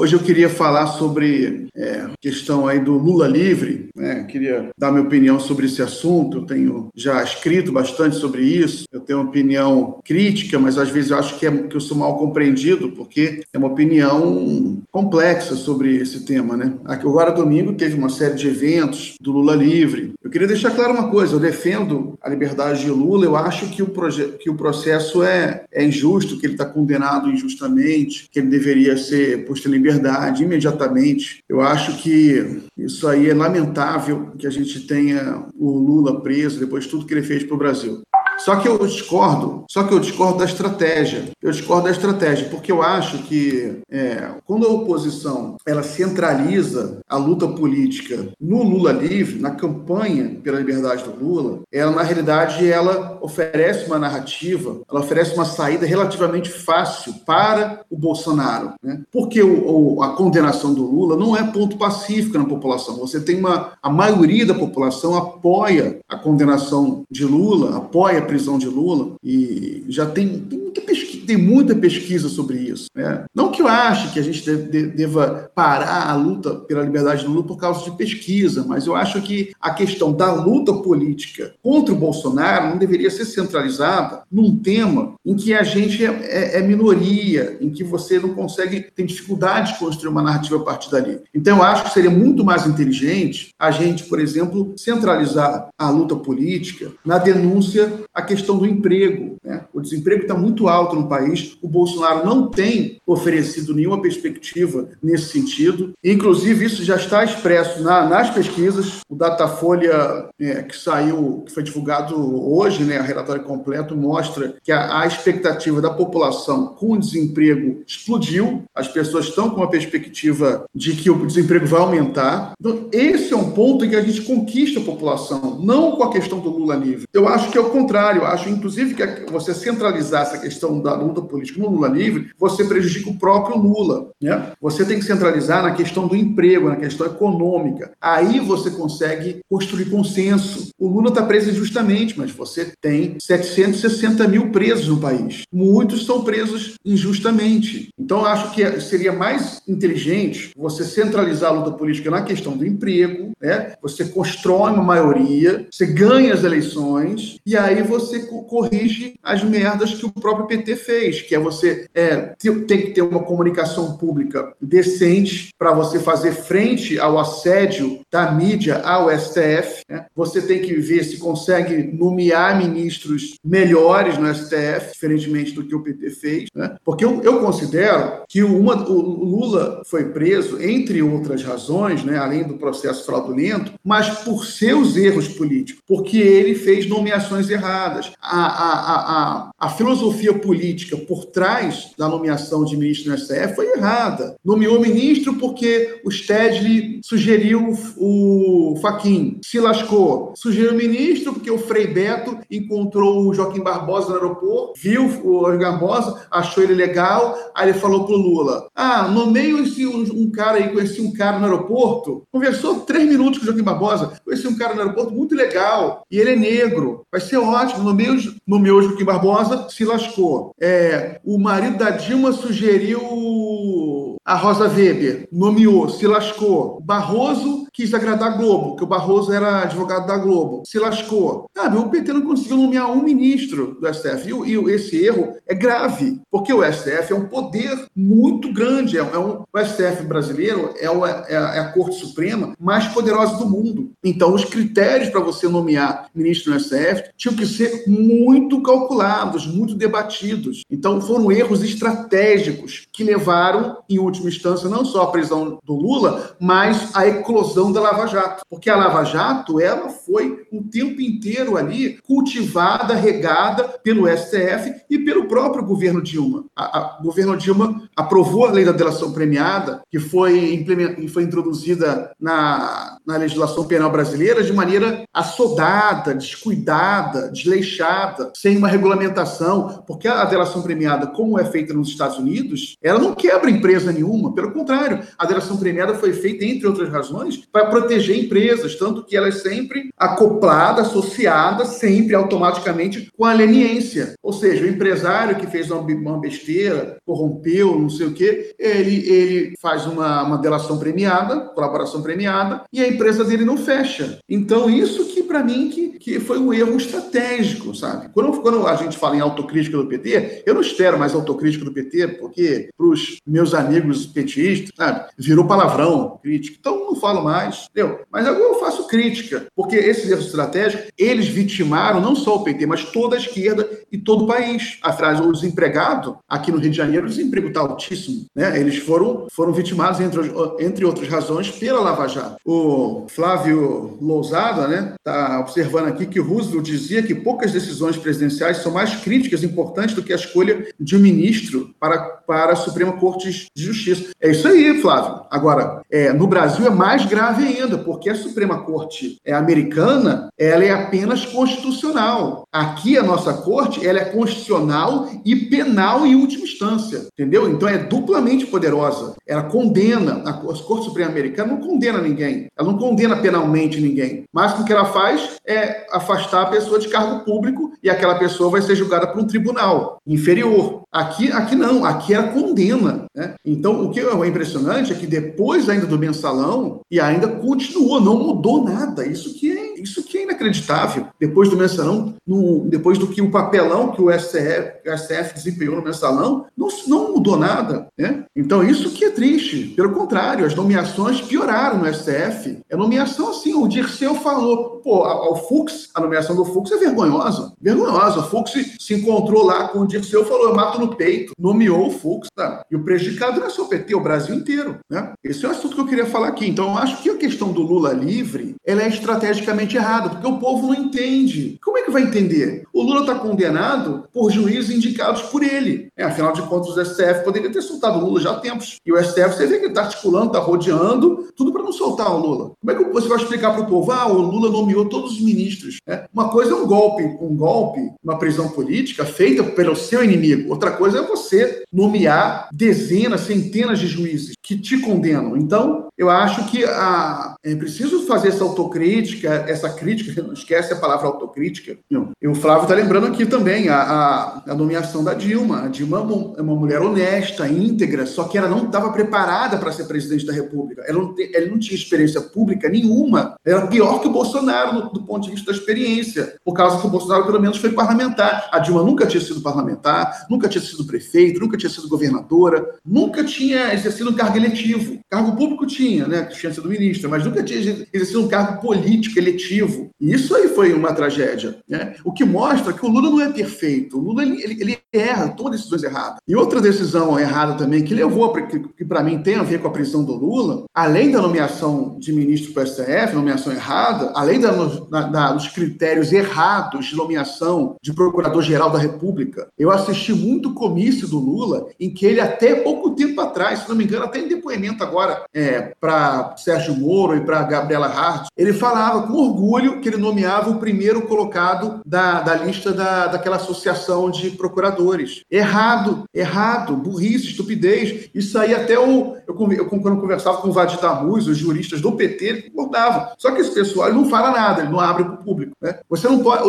Hoje eu queria falar sobre é, questão aí do Lula livre, né? Queria dar minha opinião sobre esse assunto. Eu tenho já escrito bastante sobre isso. Eu tenho uma opinião crítica, mas às vezes eu acho que, é, que eu sou mal compreendido, porque é uma opinião complexa sobre esse tema, né? Agora, domingo, teve uma série de eventos do Lula livre. Eu queria deixar claro uma coisa: eu defendo a liberdade de Lula, eu acho que o, que o processo é, é injusto, que ele está condenado injustamente, que ele deveria ser posto em liberdade imediatamente. Eu acho que isso aí é lamentável que a gente tenha o Lula preso depois de tudo que ele fez para o Brasil. Só que eu discordo, só que eu discordo da estratégia. Eu discordo da estratégia, porque eu acho que é, quando a oposição ela centraliza a luta política no Lula livre, na campanha pela liberdade do Lula, ela na realidade ela oferece uma narrativa, ela oferece uma saída relativamente fácil para o Bolsonaro, né? Porque o, o, a condenação do Lula não é ponto pacífico na população. Você tem uma a maioria da população apoia a condenação de Lula, apoia prisão de Lula, e já tem, tem pesquisa, tem muita pesquisa sobre isso. Né? Não que eu ache que a gente deva parar a luta pela liberdade de Lula por causa de pesquisa, mas eu acho que a questão da luta política contra o Bolsonaro não deveria ser centralizada num tema em que a gente é, é, é minoria, em que você não consegue, tem dificuldade de construir uma narrativa a partir dali. Então, eu acho que seria muito mais inteligente a gente, por exemplo, centralizar a luta política na denúncia a questão do emprego. Né? O desemprego está muito alto no país, o Bolsonaro não tem oferecido nenhuma perspectiva nesse sentido. Inclusive, isso já está expresso na, nas pesquisas. O Datafolha, é, que saiu, que foi divulgado hoje, né, o relatório completo, mostra que a, a expectativa da população com o desemprego explodiu. As pessoas estão com uma perspectiva de que o desemprego vai aumentar. Então, esse é um ponto em que a gente conquista a população, não com a questão do Lula livre. Eu acho que é o contrário contrário, acho inclusive que você centralizar essa questão da luta política no Lula livre, você prejudica o próprio Lula. Né? Você tem que centralizar na questão do emprego, na questão econômica. Aí você consegue construir consenso. O Lula está preso injustamente, mas você tem 760 mil presos no país. Muitos são presos injustamente. Então, acho que seria mais inteligente você centralizar a luta política na questão do emprego, né? você constrói uma maioria, você ganha as eleições, e aí você corrige as merdas que o próprio PT fez, que é você é, tem que ter uma comunicação pública decente para você fazer frente ao assédio da mídia ao STF. Né? Você tem que ver se consegue nomear ministros melhores no STF, diferentemente do que o PT fez. Né? Porque eu, eu considero que uma, o Lula foi preso, entre outras razões, né, além do processo fraudulento, mas por seus erros políticos, porque ele fez nomeações erradas erradas. A, a, a, a, filosofia política por trás da nomeação de ministro no STF foi errada. Nomeou ministro porque o Stedley sugeriu o Faquin, se lascou. Sugeriu ministro porque o Frei Beto encontrou o Joaquim Barbosa no aeroporto, viu o Barbosa, achou ele legal, aí ele falou pro Lula: Ah, nomeio esse, um, um cara aí, conheci um cara no aeroporto, conversou três minutos com o Joaquim Barbosa, conheci um cara no aeroporto muito legal, e ele é negro, vai ser ótimo. Nomeou, nomeou Joaquim Barbosa, se lascou. É, o marido da Dilma sugeriu a Rosa Weber, nomeou, se lascou. Barroso quis agradar a Globo, que o Barroso era advogado da Globo, se lascou. Sabe, o PT não conseguiu nomear um ministro do STF. E, e esse erro é grave, porque o STF é um poder muito grande. É, é um, o STF brasileiro é, o, é, é a Corte Suprema mais poderosa do mundo. Então, os critérios para você nomear ministro no STF tinham que ser muito calculados, muito debatidos. Então, foram erros estratégicos que levaram, em última instância, não só à prisão do Lula, mas à eclosão da Lava Jato. Porque a Lava Jato, ela foi o tempo inteiro ali cultivada, regada pelo STF e pelo próprio governo Dilma. O governo Dilma aprovou a lei da delação premiada, que foi, foi introduzida na, na legislação penal brasileira de maneira assodada, descuidada, desleixada, sem uma regulamentação, porque a delação premiada, como é feita nos Estados Unidos, ela não quebra empresa nenhuma, pelo contrário, a delação premiada foi feita, entre outras razões, para proteger empresas, tanto que elas sempre acoplaram acoplada, associada sempre automaticamente com a leniência. Ou seja, o empresário que fez uma besteira, corrompeu, não sei o quê, ele, ele faz uma, uma delação premiada, colaboração premiada, e a empresa dele não fecha. Então, isso que, para mim, que, que foi um erro estratégico, sabe? Quando, quando a gente fala em autocrítica do PT, eu não espero mais autocrítica do PT, porque para os meus amigos petistas, sabe, virou palavrão, crítica. Então, não falo mais, entendeu? Mas agora eu faço crítica, porque esses erros estratégicos, eles vitimaram não só o PT, mas toda a esquerda e todo o país. Atrás, os empregados, aqui no Rio de Janeiro, o desemprego está altíssimo, né? Eles foram, foram vitimados, entre, entre outras razões, pela Lava Jato. O Flávio Lousada, né, está observando aqui que o Roosevelt dizia que poucas decisões presidenciais são mais críticas e importantes do que a escolha de um ministro para, para a Suprema Corte de Justiça. É isso aí, Flávio. Agora, é, no Brasil é mais grave ainda, porque a Suprema Corte é americana, ela é apenas constitucional. Aqui a nossa corte, ela é constitucional e penal em última instância, entendeu? Então é duplamente poderosa. Ela condena, a Corte Suprema Americana não condena ninguém, ela não condena penalmente ninguém. Mas o que ela faz é afastar a pessoa de cargo público e aquela pessoa vai ser julgada por um tribunal inferior. Aqui, aqui não, aqui ela condena. Né? Então, o que é impressionante é que depois ainda do mensalão, e ainda continua, não mudou nada. Isso que é, isso que é inacreditável. Depois do mensalão, no, depois do que o papelão que o STF, o STF desempenhou no mensalão, não, não mudou nada. Né? Então, isso que é triste. Pelo contrário, as nomeações pioraram no STF. A nomeação, assim, o Dirceu falou, pô, ao Fux, a nomeação do Fux é vergonhosa. Vergonhosa. O Fux se encontrou lá com o Dirceu, falou, eu mato no peito, nomeou o Fux, tá? E o prejudicado não é só o PT, é o Brasil inteiro, né? Esse é o assunto que eu queria falar aqui. Então, eu acho que a questão do Lula livre, ela é estrategicamente errada, porque o povo não entende. Como é que vai entender? O Lula está condenado por juízes indicados por ele. É, afinal de contas, o STF poderia ter soltado o Lula já há tempos. E o STF, você vê que ele está articulando, está rodeando, tudo para não soltar o Lula. Como é que você vai explicar para o povo? Ah, o Lula nomeou todos os ministros. É, uma coisa é um golpe, um golpe, uma prisão política feita pelo seu inimigo. Outra coisa é você nomear dezenas, centenas de juízes que te condenam. Então, eu acho que a, é preciso fazer essa autocrítica, essa crítica, não esquece a palavra autocrítica. E o Flávio está lembrando aqui também a, a, a, nomeação da Dilma. A Dilma é uma mulher honesta, íntegra, só que ela não estava preparada para ser presidente da República. Ela não, te, ela não tinha experiência pública nenhuma. Era pior que o Bolsonaro do, do ponto de vista da experiência, por causa que o Bolsonaro, pelo menos, foi parlamentar. A Dilma nunca tinha sido parlamentar, nunca tinha sido prefeito, nunca tinha sido governadora, nunca tinha exercido um cargo eletivo. Cargo público tinha, né? Tinha sido ministra, mas nunca tinha exercido um cargo político eletivo. E isso aí foi uma tragédia. Né? O que mostra que o Lula não é perfeito. O Lula ele, ele, ele erra, toma decisões erradas. E outra decisão errada também, que levou, que, que para mim tem a ver com a prisão do Lula, além da nomeação de ministro para o STF, nomeação errada, além da, da, dos critérios errados de nomeação de procurador-geral da República, eu assisti muito comício do Lula em que ele até pouco tempo atrás, se não me engano, até em depoimento agora é, para Sérgio Moro e para Gabriela Hart, ele falava com orgulho que ele nomeava o primeiro colocado da, da lista da, daquela associação de procuradores. Errado, errado, burrice, estupidez. Isso aí até o. Eu, eu quando eu conversava com o Vadir os juristas do PT, concordavam. Só que esse pessoal não fala nada, ele não abre para o público. Né? Você não pode.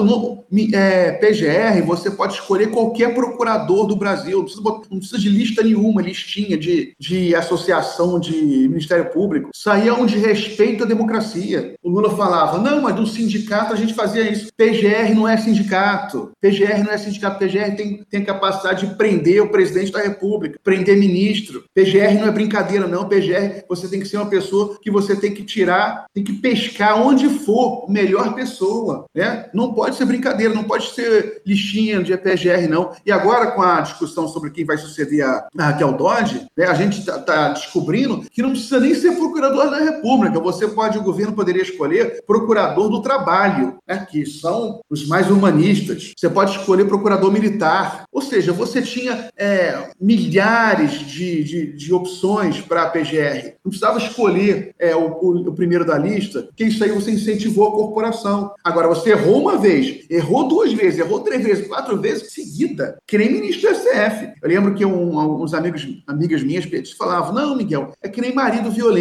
É, PGR, você pode escolher qualquer procurador do Brasil, não precisa, não precisa de lista nenhuma, listinha de, de associação de Ministério Público. Aí é onde respeita a democracia. O Lula falava, não, mas do sindicato a gente fazia isso. PGR não é sindicato. PGR não é sindicato. PGR tem, tem capacidade de prender o presidente da República, prender ministro. PGR não é brincadeira, não. PGR, você tem que ser uma pessoa que você tem que tirar, tem que pescar onde for melhor pessoa. Né? Não pode ser brincadeira, não pode ser lixinha de PGR, não. E agora, com a discussão sobre quem vai suceder a, a Raquel Dodge, né, a gente está tá descobrindo que não precisa nem ser procurador da República. Você pode, o governo poderia escolher procurador do trabalho, né, que são os mais humanistas. Você pode escolher procurador militar. Ou seja, você tinha é, milhares de, de, de opções para a PGR. Não precisava escolher é, o, o, o, primeiro da lista, porque isso aí você incentivou a corporação. Agora, você errou uma vez, errou duas vezes, errou três vezes, quatro vezes seguida. Que nem ministro do STF. Eu lembro que um, uns amigos, amigas minhas falavam: não, Miguel, é que nem marido violento,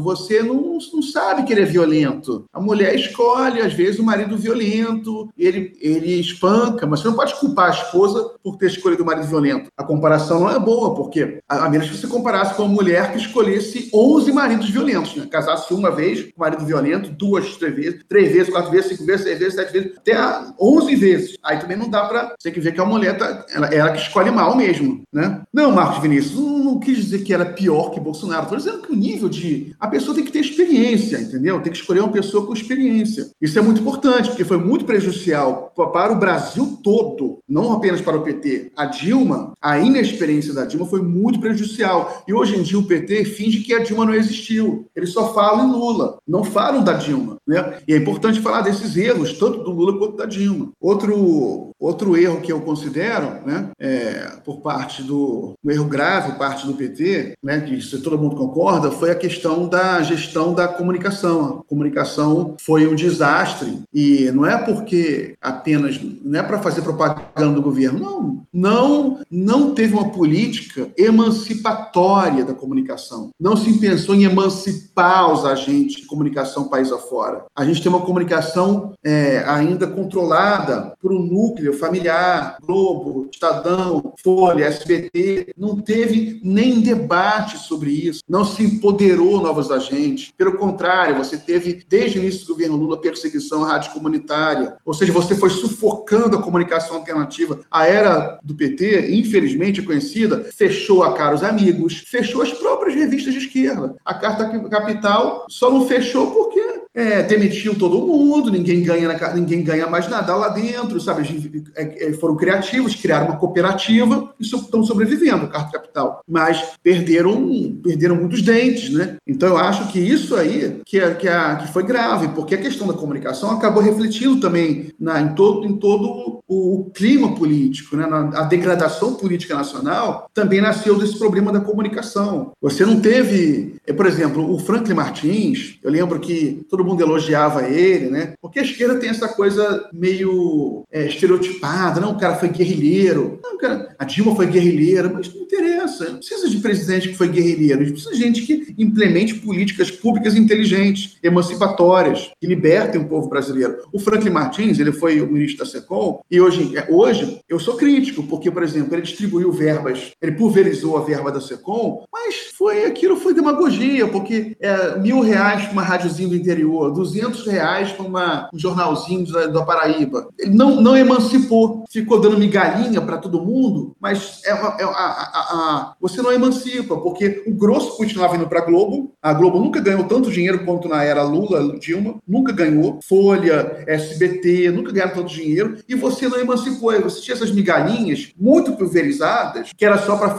você não, não sabe que ele é violento. A mulher escolhe, às vezes, o marido violento, ele, ele espanca, mas você não pode culpar a esposa por ter escolhido o marido violento. A comparação não é boa, porque a, a menos que você comparasse com uma mulher que escolhesse 11 maridos violentos, né? Casasse uma vez com marido violento, duas, três vezes, três vezes, quatro vezes, cinco vezes, seis vezes, sete vezes, até 11 vezes. Aí também não dá para você que ver que a mulher tá, ela, ela que escolhe mal mesmo, né? Não, Marcos Vinícius, não, não quis dizer que era pior que Bolsonaro. Estou dizendo que o nível de a pessoa tem que ter experiência, entendeu? Tem que escolher uma pessoa com experiência. Isso é muito importante, porque foi muito prejudicial para o Brasil todo, não apenas para o PT. A Dilma, a inexperiência da Dilma foi muito prejudicial. E hoje em dia o PT finge que a Dilma não existiu. Eles só falam em Lula, não falam da Dilma. Né? E é importante falar desses erros, tanto do Lula quanto da Dilma. Outro, outro erro que eu considero, né, é, por parte do um erro grave, por parte do PT, né, que isso todo mundo concorda, foi a questão da gestão da comunicação. A comunicação foi um desastre e não é porque apenas não é para fazer propaganda do governo, não, não, não teve uma política emancipatória da comunicação. Não se pensou em emancipar os agentes de comunicação país afora. A gente tem uma comunicação é, ainda controlada por um núcleo familiar, Globo, Estadão, Folha, SBT. Não teve nem debate sobre isso. Não se empoderou novos agentes. Pelo contrário, você teve, desde o início do governo Lula, perseguição à rádio comunitária. Ou seja, você foi sufocando a comunicação alternativa. A era do PT, infelizmente conhecida, fechou a caros amigos, fechou as próprias revistas de esquerda. A Carta Capital só não fechou porque é, demitiu todo mundo, ninguém ganha, ninguém ganha mais nada lá dentro, sabe? É, é, foram criativos, criaram uma cooperativa e estão sobrevivendo, Carta Capital. Mas perderam, perderam muitos dentes, né? Então eu acho que isso aí que, é, que, é, que foi grave, porque a questão da comunicação acabou refletindo também na, em, todo, em todo o clima político, né? Na, a degradação política nacional também nasceu desse problema da comunicação. Você não teve, é, por exemplo, o Franklin Martins, eu lembro que todo mundo elogiava ele, né? Porque a esquerda tem essa coisa meio é, estereotipada, não, o cara foi guerrilheiro, não, cara, a Dilma foi guerrilheira, mas não interessa, não precisa de presidente que foi guerrilheiro, precisa de gente que implemente políticas públicas inteligentes, emancipatórias, que libertem o povo brasileiro. O Franklin Martins, ele foi o ministro da SECOM, e hoje, é, hoje eu sou crítico, porque, por exemplo, ele distribuiu verbas, ele pulverizou a verba da SECOM, mas foi aquilo foi demagogia, porque é, mil reais para uma rádiozinha do interior interior, 200 reais para um jornalzinho da, da Paraíba. Ele não, não emancipou, ficou dando migalhinha para todo mundo, mas é, é a, a, a, você não emancipa, porque o grosso continuava indo para a Globo, a Globo nunca ganhou tanto dinheiro quanto na era Lula, Dilma, nunca ganhou, Folha, SBT, nunca ganharam tanto dinheiro, e você não emancipou, você tinha essas migalhinhas muito pulverizadas, que era só para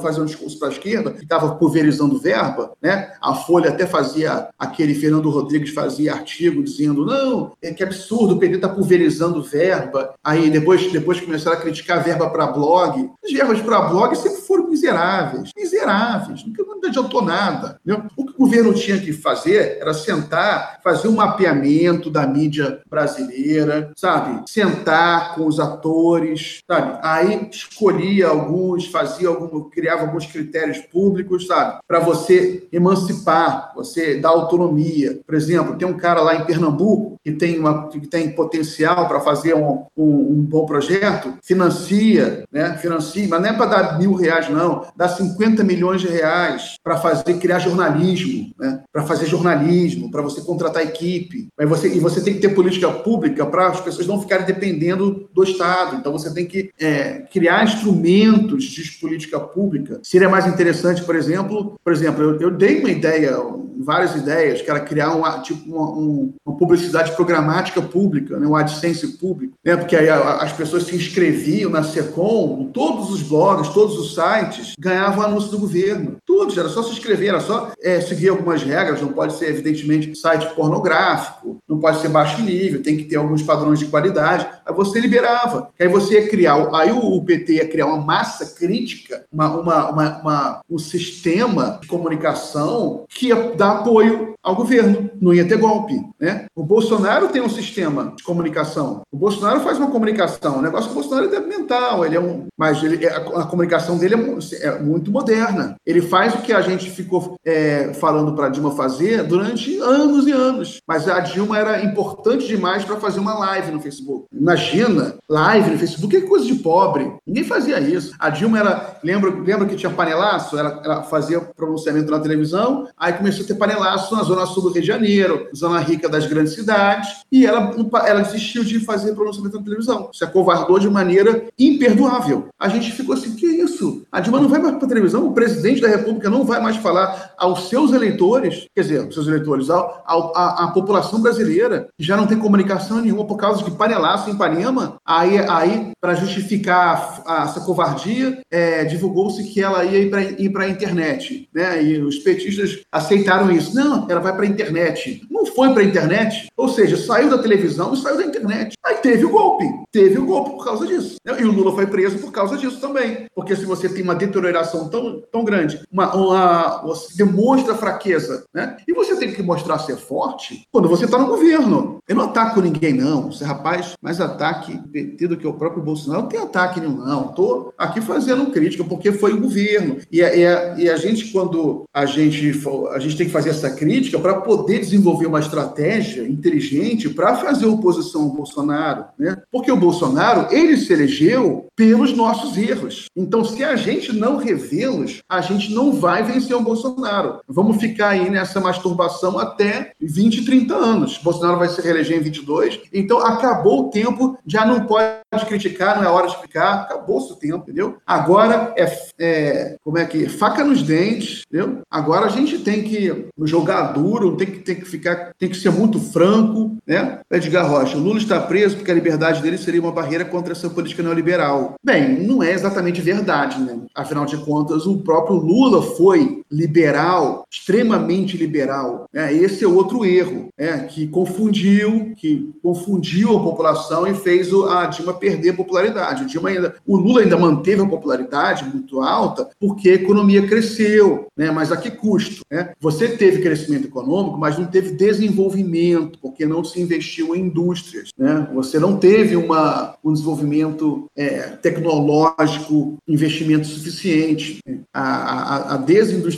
fazer um discurso para a esquerda, que estava pulverizando verba, né? A Folha até fazia aquele Fernando Rodrigues Rodrigues fazia artigo dizendo: não, é que absurdo, o PT está pulverizando verba. Aí depois, depois começaram a criticar a verba para blog. As verbas para blog sempre foram miseráveis. Miseráveis. Nunca, não adiantou nada. Entendeu? O que o governo tinha que fazer era sentar, fazer um mapeamento da mídia brasileira, sabe? Sentar com os atores, sabe? Aí escolhia alguns, fazia algum, criava alguns critérios públicos, sabe? Para você emancipar, você dar autonomia. Por exemplo, tem um cara lá em Pernambuco que tem, uma, que tem potencial para fazer um, um, um, bom projeto, financia, né? Financia, mas não é para dar mil reais, não, dá 50 milhões de reais para fazer, criar jornalismo, né? Para fazer jornalismo, para você contratar equipe. Aí você, e você tem que ter política pública para as pessoas não ficarem dependendo do Estado. Então você tem que é, criar instrumentos de política pública. Seria mais interessante, por exemplo, por exemplo, eu, eu dei uma ideia, várias ideias, que era criar uma, tipo, uma, um, uma publicidade programática pública, né, um AdSense público, né, porque aí as pessoas se inscreviam na SECOM, todos os blogs, todos os sites ganhavam anúncio do governo. Todos, era só se inscrever, era só é, seguir algumas regras, não pode ser, evidentemente, site pornográfico, não pode ser baixo nível, tem que ter alguns padrões de qualidade. Aí você liberava. Aí você ia criar, aí o PT ia criar uma massa crítica, uma, uma, uma, uma um sistema de comunicação que ia dar apoio ao governo, não ia ter golpe. Né? O Bolsonaro tem um sistema de comunicação. O Bolsonaro faz uma comunicação. O negócio do Bolsonaro é mental, ele é um, mas ele, a, a comunicação dele é, é, muito moderna. Ele faz o que a gente ficou é, falando para a Dilma fazer durante anos e anos. Mas a Dilma era importante demais para fazer uma live no Facebook. Imagina, live no Facebook é coisa de pobre. Ninguém fazia isso. A Dilma era. Lembra, lembra que tinha panelaço? Ela, ela fazia pronunciamento na televisão, aí começou a ter panelaço na zona sul do Rio de Janeiro, zona rica das grandes cidades, e ela, ela desistiu de fazer pronunciamento na televisão. Se acovardou de maneira imperdoável. A gente ficou assim: que isso? A Dilma não vai mais para televisão, o presidente da República não vai mais falar aos seus eleitores, quer dizer, aos seus eleitores, ao, ao, à, à população brasileira, que já não tem comunicação nenhuma por causa de panelaço em Ipanema. Aí, aí para justificar a, a, essa covardia, é, divulgou-se que ela ia ir para a internet. Né? E os petistas aceitaram isso. Não, ela vai para a internet. Não foi para a internet, ou seja, saiu da televisão e saiu da internet. Aí teve o golpe. Teve o golpe por causa disso. E o Lula foi preso por causa disso também. Porque se você tem uma deterioração tão, tão grande, uma, uma, você demonstra fraqueza, né? E você tem que mostrar ser forte quando você está no governo. Eu não ataco ninguém, não. Esse rapaz, mais ataque PT do que o próprio Bolsonaro. Não tem ataque nenhum, não. Estou aqui fazendo crítica, porque foi o governo. E a, e e a gente, quando a gente, a gente tem que fazer essa crítica para poder desenvolver uma estratégia inteligente para fazer oposição ao Bolsonaro, né? Porque o Bolsonaro, ele se elegeu pelos nossos erros. Então, se a gente não revê-los, a gente não vai vencer o Bolsonaro. Vamos ficar aí nessa masturbação até 20, 30 anos. Bolsonaro vai se reeleger em 22, então acabou o tempo, já não pode criticar, não é hora de explicar, acabou o tempo, entendeu? Agora é, é, como é que faca nos dentes, entendeu? Agora a gente tem que jogar duro, tem que, tem que ficar, tem que ser muito franco, né? Edgar Rocha, o Lula está preso porque a liberdade dele seria uma barreira contra essa política neoliberal. Bem, não é exatamente verdade, né? Afinal de contas, o próprio Lula foi liberal, extremamente liberal. Né? Esse é outro erro, né? que confundiu, que confundiu a população e fez a Dilma perder popularidade. O, Dilma ainda, o Lula ainda manteve a popularidade muito alta porque a economia cresceu, né? mas a que custo? Né? Você teve crescimento econômico, mas não teve desenvolvimento, porque não se investiu em indústrias. Né? Você não teve uma, um desenvolvimento é, tecnológico, investimento suficiente. A, a, a desindustrialização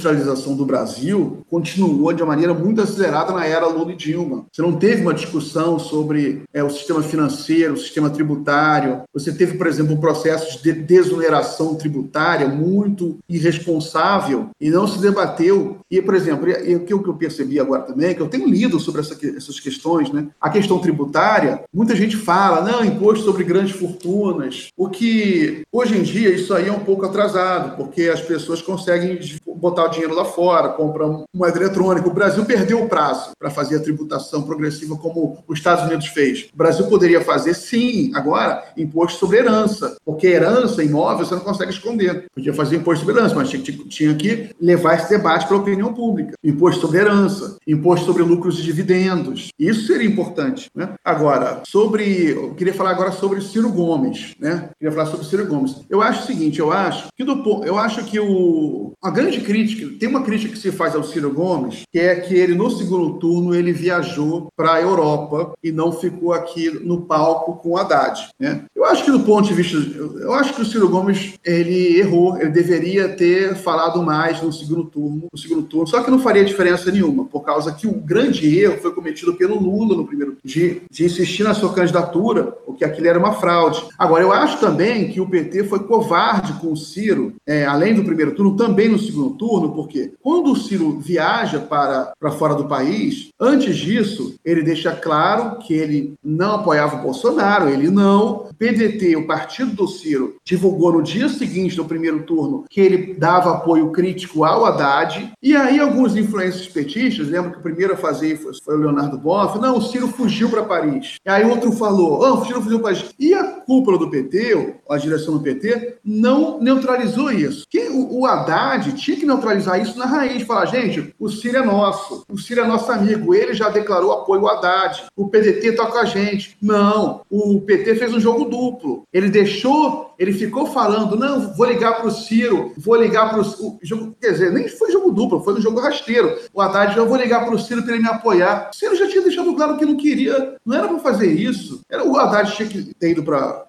do Brasil continuou de uma maneira muito acelerada na era Lula e Dilma. Você não teve uma discussão sobre é, o sistema financeiro, o sistema tributário. Você teve, por exemplo, um processo de desoneração tributária muito irresponsável e não se debateu. E, por exemplo, o que eu percebi agora também, é que eu tenho lido sobre essa, essas questões, né? A questão tributária, muita gente fala, não, imposto sobre grandes fortunas, o que hoje em dia isso aí é um pouco atrasado, porque as pessoas conseguem botar o dinheiro lá fora, compram moeda eletrônica. O Brasil perdeu o prazo para fazer a tributação progressiva como os Estados Unidos fez. O Brasil poderia fazer, sim, agora, imposto sobre herança, porque herança, imóvel, você não consegue esconder. Podia fazer imposto sobre herança, mas tinha que levar esse debate para a opinião pública. Imposto sobre herança, imposto sobre lucros e dividendos. Isso seria importante. Né? Agora, sobre. Eu queria falar agora sobre Ciro Gomes. Né? Eu queria falar sobre Ciro Gomes. Eu acho o seguinte: eu acho que do, eu acho que o, a grande crítica, tem uma crítica que se faz ao Ciro Gomes, que é que ele, no segundo turno, ele viajou para a Europa e não ficou aqui no palco com o Haddad. Né? Eu acho que do ponto de vista. Eu acho que o Ciro Gomes ele errou, ele deveria ter falado mais no segundo turno, no segundo turno, só que não faria diferença nenhuma, por causa que o grande erro foi cometido pelo Lula no primeiro de, de insistir na sua candidatura, porque aquilo era uma fraude. Agora, eu acho também que o PT foi covarde com o Ciro, é, além do primeiro turno, também no segundo turno, porque quando o Ciro viaja para, para fora do país, antes disso, ele deixa claro que ele não apoiava o Bolsonaro, ele não. PDT, o partido do Ciro, divulgou no dia seguinte do primeiro turno que ele dava apoio crítico ao Haddad, e aí alguns influências petistas, lembra que o primeiro a fazer foi o Leonardo Boff, não, o Ciro fugiu para Paris. E aí outro falou, oh, o Ciro fugiu para Paris. E a cúpula do PT, a direção do PT, não neutralizou isso. Que o, o Haddad tinha que neutralizar isso na raiz, falar, gente, o Ciro é nosso, o Ciro é nosso amigo, ele já declarou apoio ao Haddad, o PDT está com a gente. Não, o PT fez um jogo duplo. Ele deixou, ele ficou falando, não, vou ligar para o Ciro, vou ligar para o jogo, quer dizer, nem foi jogo duplo, foi um jogo rasteiro. O Haddad, eu vou ligar para o Ciro para ele me apoiar. O Ciro já tinha deixado claro que não queria, não era para fazer isso. Era o Haddad tinha que ter ido para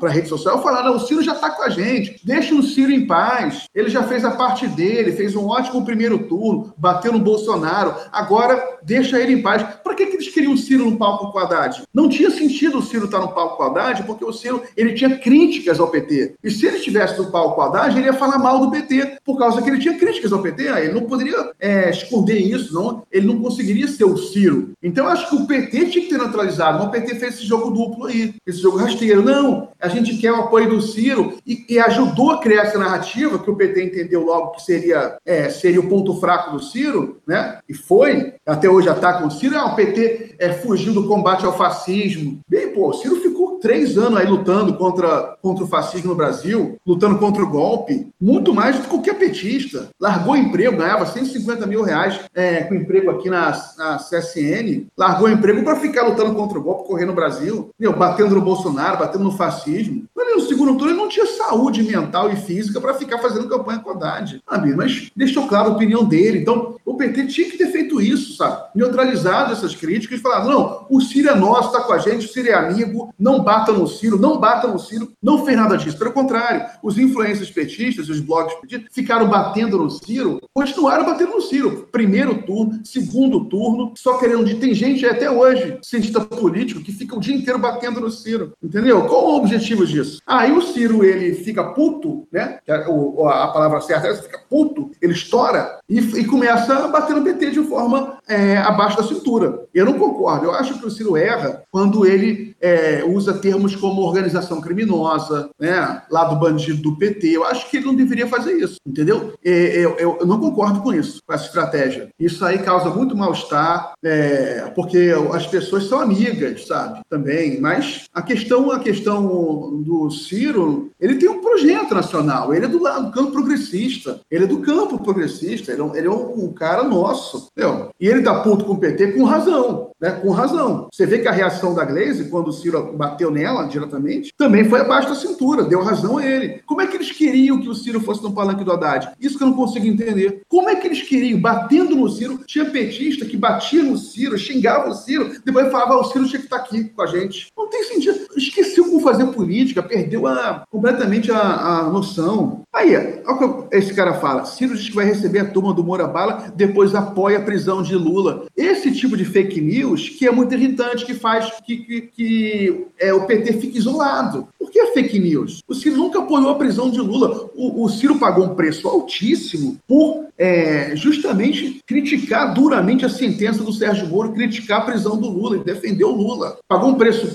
a rede social falar, não, o Ciro já está com a gente, deixa o Ciro em paz. Ele já fez a parte dele, fez um ótimo primeiro turno, bateu no Bolsonaro, agora deixa ele em paz. Para que, que eles queriam o Ciro no palco com o Haddad? Não tinha sentido o Ciro estar no palco com o Haddad, porque o Ciro ele tinha críticas ao PT. E se ele estivesse no palco com Haddad, ele ia falar mal do PT, por causa que ele tinha críticas ao PT. Ele não poderia é, esconder isso, não. ele não conseguiria ser o Ciro. Então, eu acho que o PT tinha que ter neutralizado, mas o PT fez esse jogo duplo aí, esse jogo rasteiro. Não, a gente quer o apoio do Ciro e, e ajudou a criar essa narrativa que o PT entendeu logo que seria, é, seria o ponto fraco do Ciro, né? E foi, até hoje ataca o Ciro, ah, o PT é, fugiu do combate ao fascismo. Bem, pô, o Ciro ficou três anos aí lutando contra, contra o fascismo no Brasil, lutando contra o golpe, muito mais do que qualquer petista. Largou emprego, ganhava 150 mil reais é, com emprego aqui na, na CSN, largou emprego para ficar lutando contra o golpe, correndo no Brasil, meu, batendo no Bolsonaro, batendo no fascismo. Mas no segundo turno ele não tinha saúde mental e física para ficar fazendo campanha com Haddad, sabe? Mas deixou claro a opinião dele. Então, o PT tinha que ter feito isso, sabe? Neutralizado essas críticas e falado, não, o Ciro é nosso, está com a gente, o Ciro é amigo, não bata no Ciro, não bata no Ciro. Não fez nada disso. Pelo contrário, os influencers petistas, os blogs petistas, ficaram batendo no Ciro, continuaram batendo no Ciro. Primeiro turno, segundo turno, só querendo de. Tem gente até hoje, cientista político, que fica o dia inteiro batendo no Ciro. Entendeu? Qual o objetivo disso? Aí o Ciro, ele fica puto, né? É a palavra certa é fica puto, ele estoura e, e começa a bater no PT de forma é, abaixo da cintura. Eu não concordo. Eu acho que o Ciro erra quando ele é, usa termos como organização criminosa, né? Lá do bandido do PT. Eu acho que ele não deveria fazer isso, entendeu? É, eu, eu, eu, não concordo com isso, com essa estratégia. Isso aí causa muito mal-estar, é, porque as pessoas são amigas, sabe? Também. Mas a questão, a questão do Ciro, ele tem um projeto nacional. Ele é do, lado, do campo progressista. Ele é do campo progressista. Ele é um, ele é um cara nosso, entendeu? E ele tá puto com o PT com razão, né? Com razão. Você vê que a reação da Glaze, quando o Ciro bateu nela diretamente, também foi abaixo da cintura, deu razão a ele. Como é que eles queriam que o Ciro fosse no palanque do Haddad? Isso que eu não consigo entender. Como é que eles queriam, batendo no Ciro, tinha petista que batia no Ciro, xingava o Ciro, depois falava, ah, o Ciro tinha que estar tá aqui com a gente. Não tem sentido. Esqueceu como fazer política, perdeu a, completamente a, a noção. Aí, olha o que esse cara fala. Ciro diz que vai receber a turma do Moura Bala, depois apoia a prisão de Lula. Esse tipo de fake news que é muito irritante, que faz que, que, que é, o PT fique isolado. Por que fake news? O Ciro nunca apoiou a prisão de Lula. O, o Ciro pagou um preço altíssimo por é, justamente criticar duramente a sentença do Sérgio Moro, criticar a prisão do Lula e defender o Lula. Pagou um preço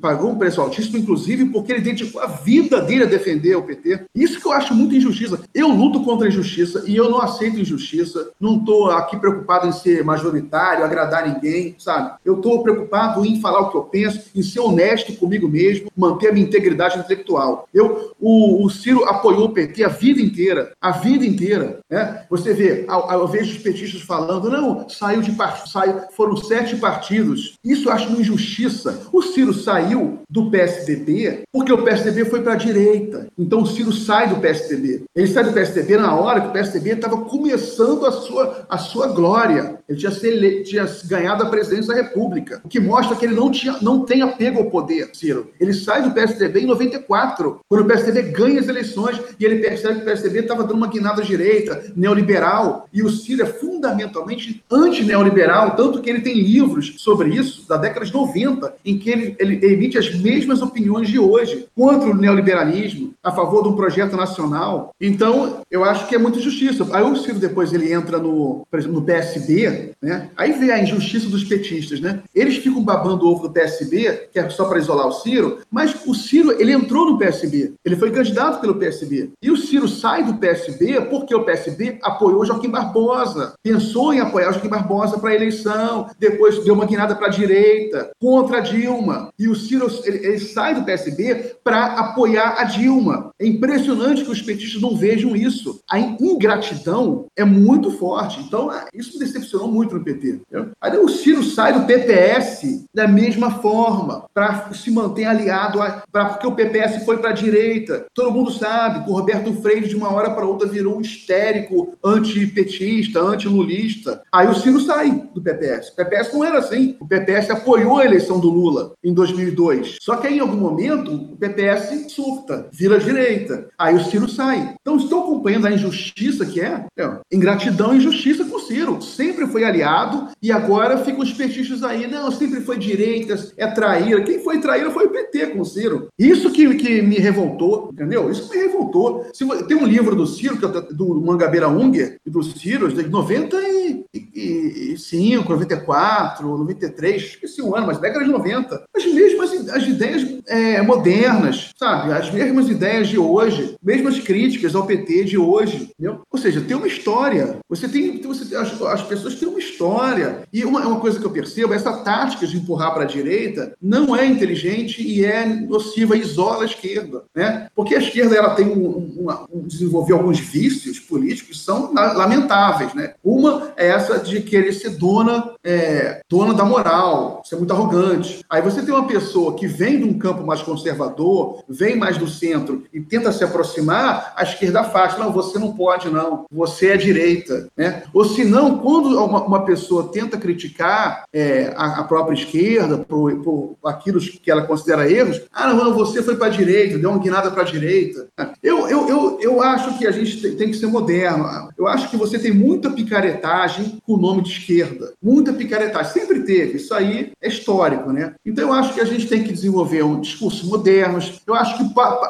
pagou um preço altíssimo, inclusive, porque ele dedicou a vida dele a defender o PT. Isso que eu acho muito injustiça. Eu luto contra a injustiça e eu não aceito injustiça. Não estou aqui preocupado em ser majoritário, agradar ninguém, sabe? Eu estou preocupado em falar o que eu penso, em ser honesto comigo mesmo, manter a minha integridade intelectual. Eu, o, o Ciro apoiou o PT a vida inteira, a vida inteira. Né? Você vê, eu, eu vejo os petistas falando, não, saiu de partido, foram sete partidos. Isso eu acho uma injustiça. O Ciro saiu do PSDB porque o PSDB foi para a direita. Então o Ciro sai do PSDB. Ele sai do PSDB na hora que o PSDB estava começando a sua, a sua glória. Ele tinha, ele... tinha ganhado a presidência da República, o que mostra que ele não, tinha, não tem apego ao poder, Ciro. Ele sai do PSDB em 94, quando o PSDB ganha as eleições e ele percebe que o PSDB estava dando uma guinada à direita, neoliberal, e o Ciro é fundamentalmente anti-neoliberal, tanto que ele tem livros sobre isso, da década de 90, em que ele, ele emite as mesmas opiniões de hoje, contra o neoliberalismo, a favor de um projeto nacional. Então, eu acho que é muita justiça. Aí o Ciro depois ele entra no, no PSB, né? Aí vê a injustiça dos petistas, né? Eles ficam babando o ovo do PSB, que é só para isolar o Ciro, mas o Ciro, ele entrou no PSB. Ele foi candidato pelo PSB. E o Ciro sai do PSB porque o PSB apoiou Joaquim Barbosa. Pensou em apoiar Joaquim Barbosa para a eleição, depois deu uma guinada para a direita, contra a Dilma. E o Ciro ele, ele sai do PSB para apoiar a Dilma. É impressionante que os petistas não vejam isso. A ingratidão é muito forte. Então, é, isso me decepcionou muito no PT. Entendeu? Aí o Ciro sai do PPS da mesma forma, para se manter aliado, a, pra, porque o PPS foi para a direita. Todo mundo sabe que o Roberto Freire, de uma hora para outra, virou um histérico antipetista, antilulista. Aí o Ciro sai do PPS. O PPS não era assim. O PPS apoiou a eleição do Lula em 2002. Só que aí, em algum momento, o PPS surta, vira direita. Aí o Ciro sai. Então, estou acompanhando a injustiça que é, é ingratidão e injustiça com o Ciro. Sempre foi aliado e agora ficam os petistas aí. Não, sempre foi direita, é traíra. Quem foi traíra foi o PT com o Ciro. Isso que, que me revoltou, entendeu? Isso me revoltou. Se, tem um livro do Ciro, é do Mangabeira Unger, e do Ciro, de 95, 94, 93, esqueci um ano, mas década de 90. As mesmas as ideias é, modernas, sabe? As mesmas ideias de hoje, mesmas críticas ao PT de hoje, entendeu? Ou seja, tem uma história. Você tem, você, as, as pessoas têm uma história. E uma, uma coisa que eu percebo, essa tática de empurrar para a direita não é inteligente e é nociva, isola a esquerda, né? Porque a esquerda ela tem um, um, um desenvolver alguns vícios políticos que são lamentáveis, né? Uma é essa de querer ser dona, é, dona da moral, ser muito arrogante. Aí você tem uma pessoa que vem de um campo mais conservador, vem mais do centro e tenta se aproximar, a esquerda afasta. Não, você não pode, não. Você é direita, né? Ou se não, quando uma, uma pessoa tenta criticar é, a, a, própria esquerda por, por aquilo que ela considera erros, ah, não, você foi para a direita, deu uma guinada para a direita. Eu, eu, eu, eu acho que a gente tem, tem que ser moderno. Eu acho que você tem muita picaretagem com o nome de esquerda. Muita picaretagem. Sempre teve. Isso aí é histórico, né? Então eu acho que a gente tem que desenvolver um discurso moderno. Eu acho que,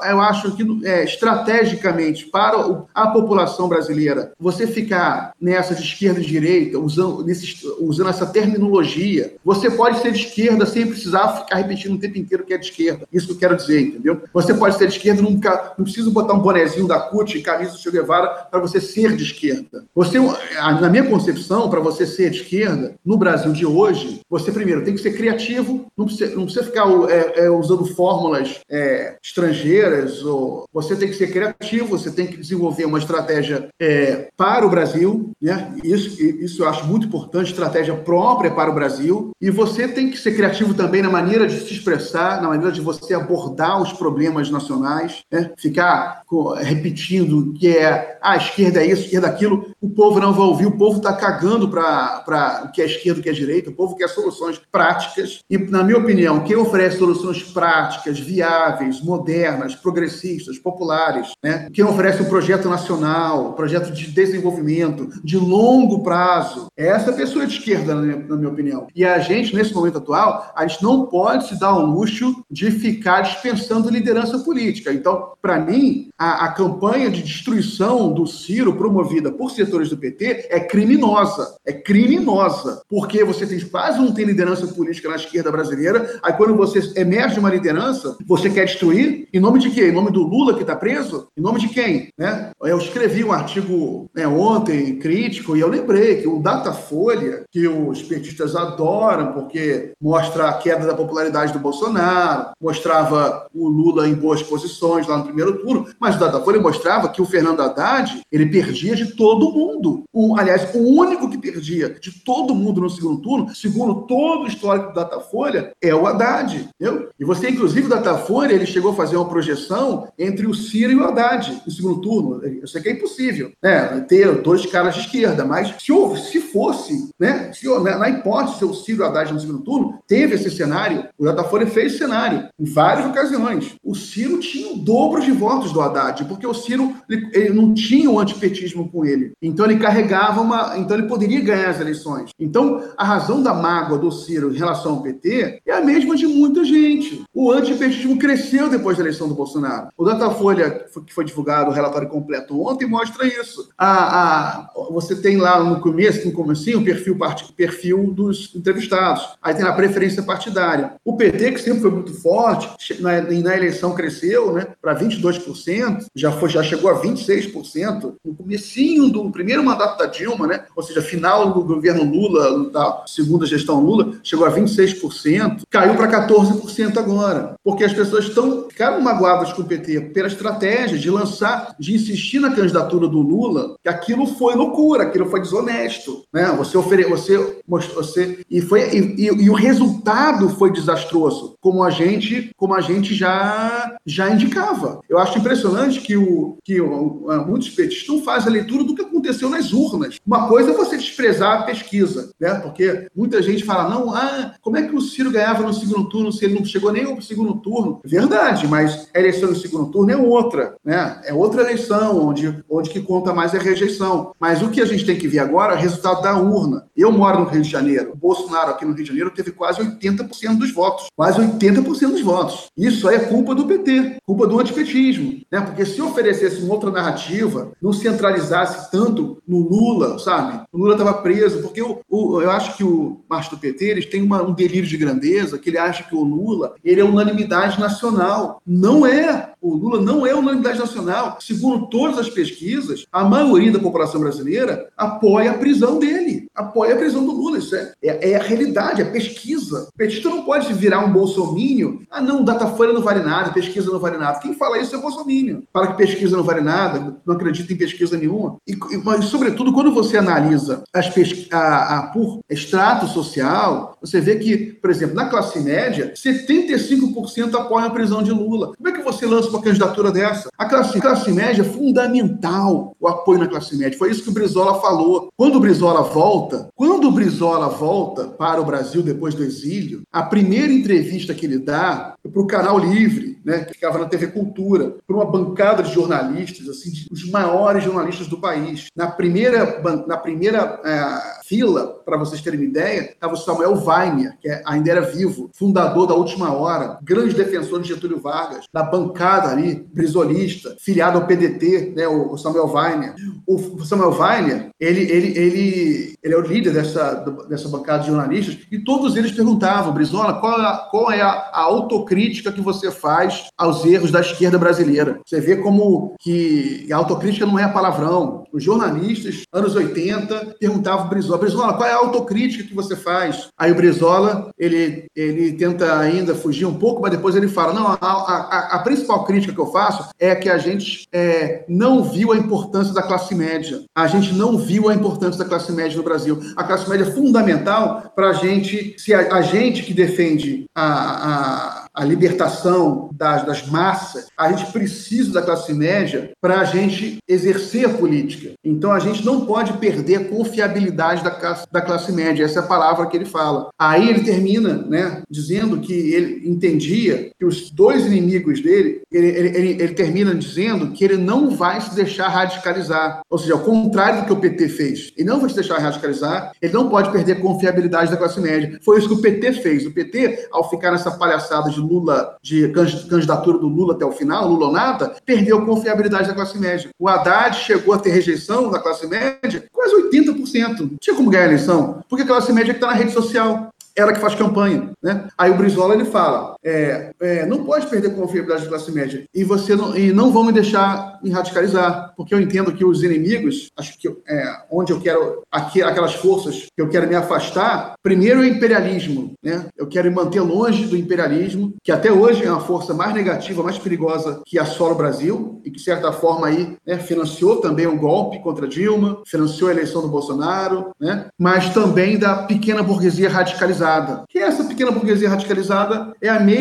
eu acho que é, estrategicamente, para a população brasileira, você ficar nessa de esquerda e direita, usando, nesse, usando essa terminologia, você pode ser de esquerda sem precisar ficar repetindo o tempo inteiro que é de esquerda. Isso que eu quero dizer, entendeu? Você pode ser de esquerda, não, não precisa botar um bonezinho da CUT e camisa do Che Guevara para você ser de esquerda. Você, na minha concepção, para você ser de esquerda, no Brasil de hoje, você primeiro tem que ser criativo, não precisa, não precisa ficar é, é, usando fórmulas é, estrangeiras, ou você tem que ser criativo, você tem que desenvolver uma estratégia é, para o Brasil, né? Isso, isso eu acho muito importante, estratégia própria para o Brasil, e você tem que ser criativo também na maneira de se expressar, na maneira de você abordar os problemas nacionais, né? ficar repetindo que é ah, a esquerda é isso, a esquerda é aquilo, o povo não vai ouvir, o povo está cagando para o que é esquerda, o que é direita, o povo quer soluções práticas, e, na minha opinião, quem oferece soluções práticas, viáveis, modernas, progressistas, populares, né? quem oferece um projeto nacional, um projeto de desenvolvimento, de longo prazo, é essa pessoa de esquerda, na minha, na minha opinião. E a gente, nesse momento atual, a gente não pode se dar o luxo de ficar dispensando liderança política. Então, para mim, a, a campanha de destruição do Ciro promovida por setores do PT é criminosa. É criminosa. Porque você tem, quase não tem liderança política na esquerda brasileira. Aí, quando você emerge uma liderança, você quer destruir? Em nome de quê? Em nome do Lula que está preso? Em nome de quem? Né? Eu escrevi um artigo né, ontem, crítico, e eu lembrei que o Datafolha, que os petistas adoram, porque mostra a queda da popularidade do Bolsonaro, mostrava o Lula em boas posições lá no primeiro turno, mas o Datafolha mostrava que o Fernando Haddad ele perdia de todo mundo. O, aliás, o único que perdia de todo mundo no segundo turno, segundo todo o histórico do Datafolha, é o Haddad. Entendeu? E você, inclusive, o Datafolha, ele chegou a fazer uma projeção entre o Ciro e o Haddad no segundo turno. Eu sei que é impossível né, ter dois caras de esquerda, mas se, se fosse, né, se, na hipótese, se o Ciro e o Haddad no segundo turno, teve esse cenário, o Datafolha fez esse cenário em várias ocasiões. O Ciro tinha o dobro de votos do Haddad, porque o Ciro ele, ele não tinha o antipetismo com ele. Então ele carregava uma. Então ele poderia ganhar as eleições. Então, a razão da mágoa do Ciro em relação ao PT é a mesma de muita gente. O antipetismo cresceu depois da eleição do Bolsonaro. O Datafolha, que foi divulgado, o relatório completo ontem, mostra isso. A, a, você tem lá no começo, no comecinho, o perfil, part, perfil dos entrevistados. Aí tem a preferência partidária. O PT, que sempre foi muito forte, na, na eleição cresceu né, para 22%, 26%, já, foi, já chegou a 26% no comecinho do primeiro mandato da Dilma, né? ou seja, final do governo Lula, da segunda gestão Lula, chegou a 26%, caiu para 14% agora, porque as pessoas estão ficaram magoadas com o PT pela estratégia de lançar, de insistir na candidatura do Lula, que aquilo foi loucura, aquilo foi desonesto, né? Você ofereceu, você, você e foi e, e, e, o resultado foi desastroso, como a gente, como a gente já já indicava. Eu acho impressionante que o que o, muitos petistas não fazem a leitura do que aconteceu nas urnas. Uma coisa você desprezar a pesquisa, né? Porque muita gente fala não, ah, como é que o Ciro ganhava no segundo turno se ele não chegou nem ao segundo turno? Verdade, mas a eleição no segundo turno é outra, né? É outra eleição onde onde que conta mais é rejeição. Mas o que a gente tem que ver agora é o resultado da urna. Eu moro no Rio de Janeiro. O Bolsonaro aqui no Rio de Janeiro teve quase 80% dos votos. Quase 80% dos votos. Isso aí é culpa do PT, culpa do antipetismo. Né? Porque se oferecesse uma outra narrativa, não centralizasse tanto no Lula, sabe? Lula estava preso, porque o, o, eu acho que o PT eles têm uma, um delírio de grandeza, que ele acha que o Lula ele é unanimidade nacional. Não é. O Lula não é unanimidade nacional. Segundo todas as pesquisas, a maioria da população brasileira apoia a prisão dele, apoia a prisão do Lula. Isso é, é, é a realidade, é pesquisa. O petista não pode virar um bolsomínio. Ah, não, Datafolha não vale nada, pesquisa não vale nada. Quem fala isso é bolsomínio. Fala que pesquisa não vale nada, não acredita em pesquisa nenhuma. E, mas, sobretudo, quando você analisa as a, a, por extrato social, você vê que, por exemplo, na classe média, 75% apoiam a prisão de Lula. Como é que você lança uma candidatura dessa? A classe, classe média é fundamental o apoio na classe média. Foi isso que o Brizola falou. Quando o Brizola volta, quando o Brizola volta para o Brasil depois do exílio, a primeira entrevista que ele dá é para o Canal Livre, né, que ficava na TV Cultura, para uma bancada de jornalistas, assim, os maiores jornalistas do país. Na primeira, na primeira é, fila, para vocês terem uma ideia, estava o Samuel Weiner, que é, ainda era vivo, fundador da Última Hora, grande defensor de Getúlio Vargas, na bancada ali, brizolista, filiado ao PDT, né, o, Samuel Weiner. O Samuel Weiner, ele, ele, ele, ele é o líder dessa, dessa bancada de jornalistas, e todos eles perguntavam, Brizola, qual é, a, qual é a, a autocrítica que você faz aos erros da esquerda brasileira? Você vê como que a autocrítica não é palavrão. Os jornalistas, anos 80, perguntavam ao Brizola, Brizola, qual é a autocrítica que você faz? Aí o Brizola, ele, ele tenta ainda fugir um pouco, mas depois ele fala, não, a, a, a principal crítica que eu faço é que a gente é, não viu a importância da classe média. A gente não viu a importância da classe média no Brasil. A classe média é fundamental para a gente, se a, a, gente que defende a, a a libertação das, das massas, a gente precisa da classe média para a gente exercer a política. Então a gente não pode perder a confiabilidade da classe, da classe média, essa é a palavra que ele fala. Aí ele termina né, dizendo que ele entendia que os dois inimigos dele, ele, ele, ele, ele termina dizendo que ele não vai se deixar radicalizar. Ou seja, ao contrário do que o PT fez. Ele não vai se deixar radicalizar, ele não pode perder a confiabilidade da classe média. Foi isso que o PT fez. O PT, ao ficar nessa palhaçada de Lula, de candidatura do Lula até o final, Lula ou nada, perdeu confiabilidade da classe média. O Haddad chegou a ter rejeição da classe média quase 80%. Não tinha como ganhar a eleição, porque a classe média que está na rede social ela que faz campanha, né? Aí o Brizola ele fala, é, é, não pode perder confiabilidade da classe média e você não, e não vão me deixar me radicalizar, porque eu entendo que os inimigos, acho que é, onde eu quero aqui aquelas forças que eu quero me afastar, primeiro é o imperialismo, né? Eu quero me manter longe do imperialismo, que até hoje é uma força mais negativa, mais perigosa que assola o Brasil e que de certa forma aí né, financiou também um golpe contra Dilma, financiou a eleição do Bolsonaro, né? Mas também da pequena burguesia radicalizada. Que essa pequena burguesia radicalizada é a mesma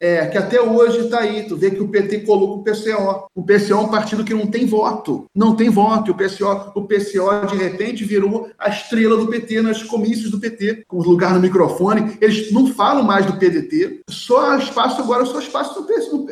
é, que até hoje está aí. Tu vê que o PT colocou o PCO. O PCO é um partido que não tem voto. Não tem voto. O PCO, o PCO de repente, virou a estrela do PT nos comícios do PT, com lugar no microfone. Eles não falam mais do PDT. Só espaço agora, só espaço do PCO.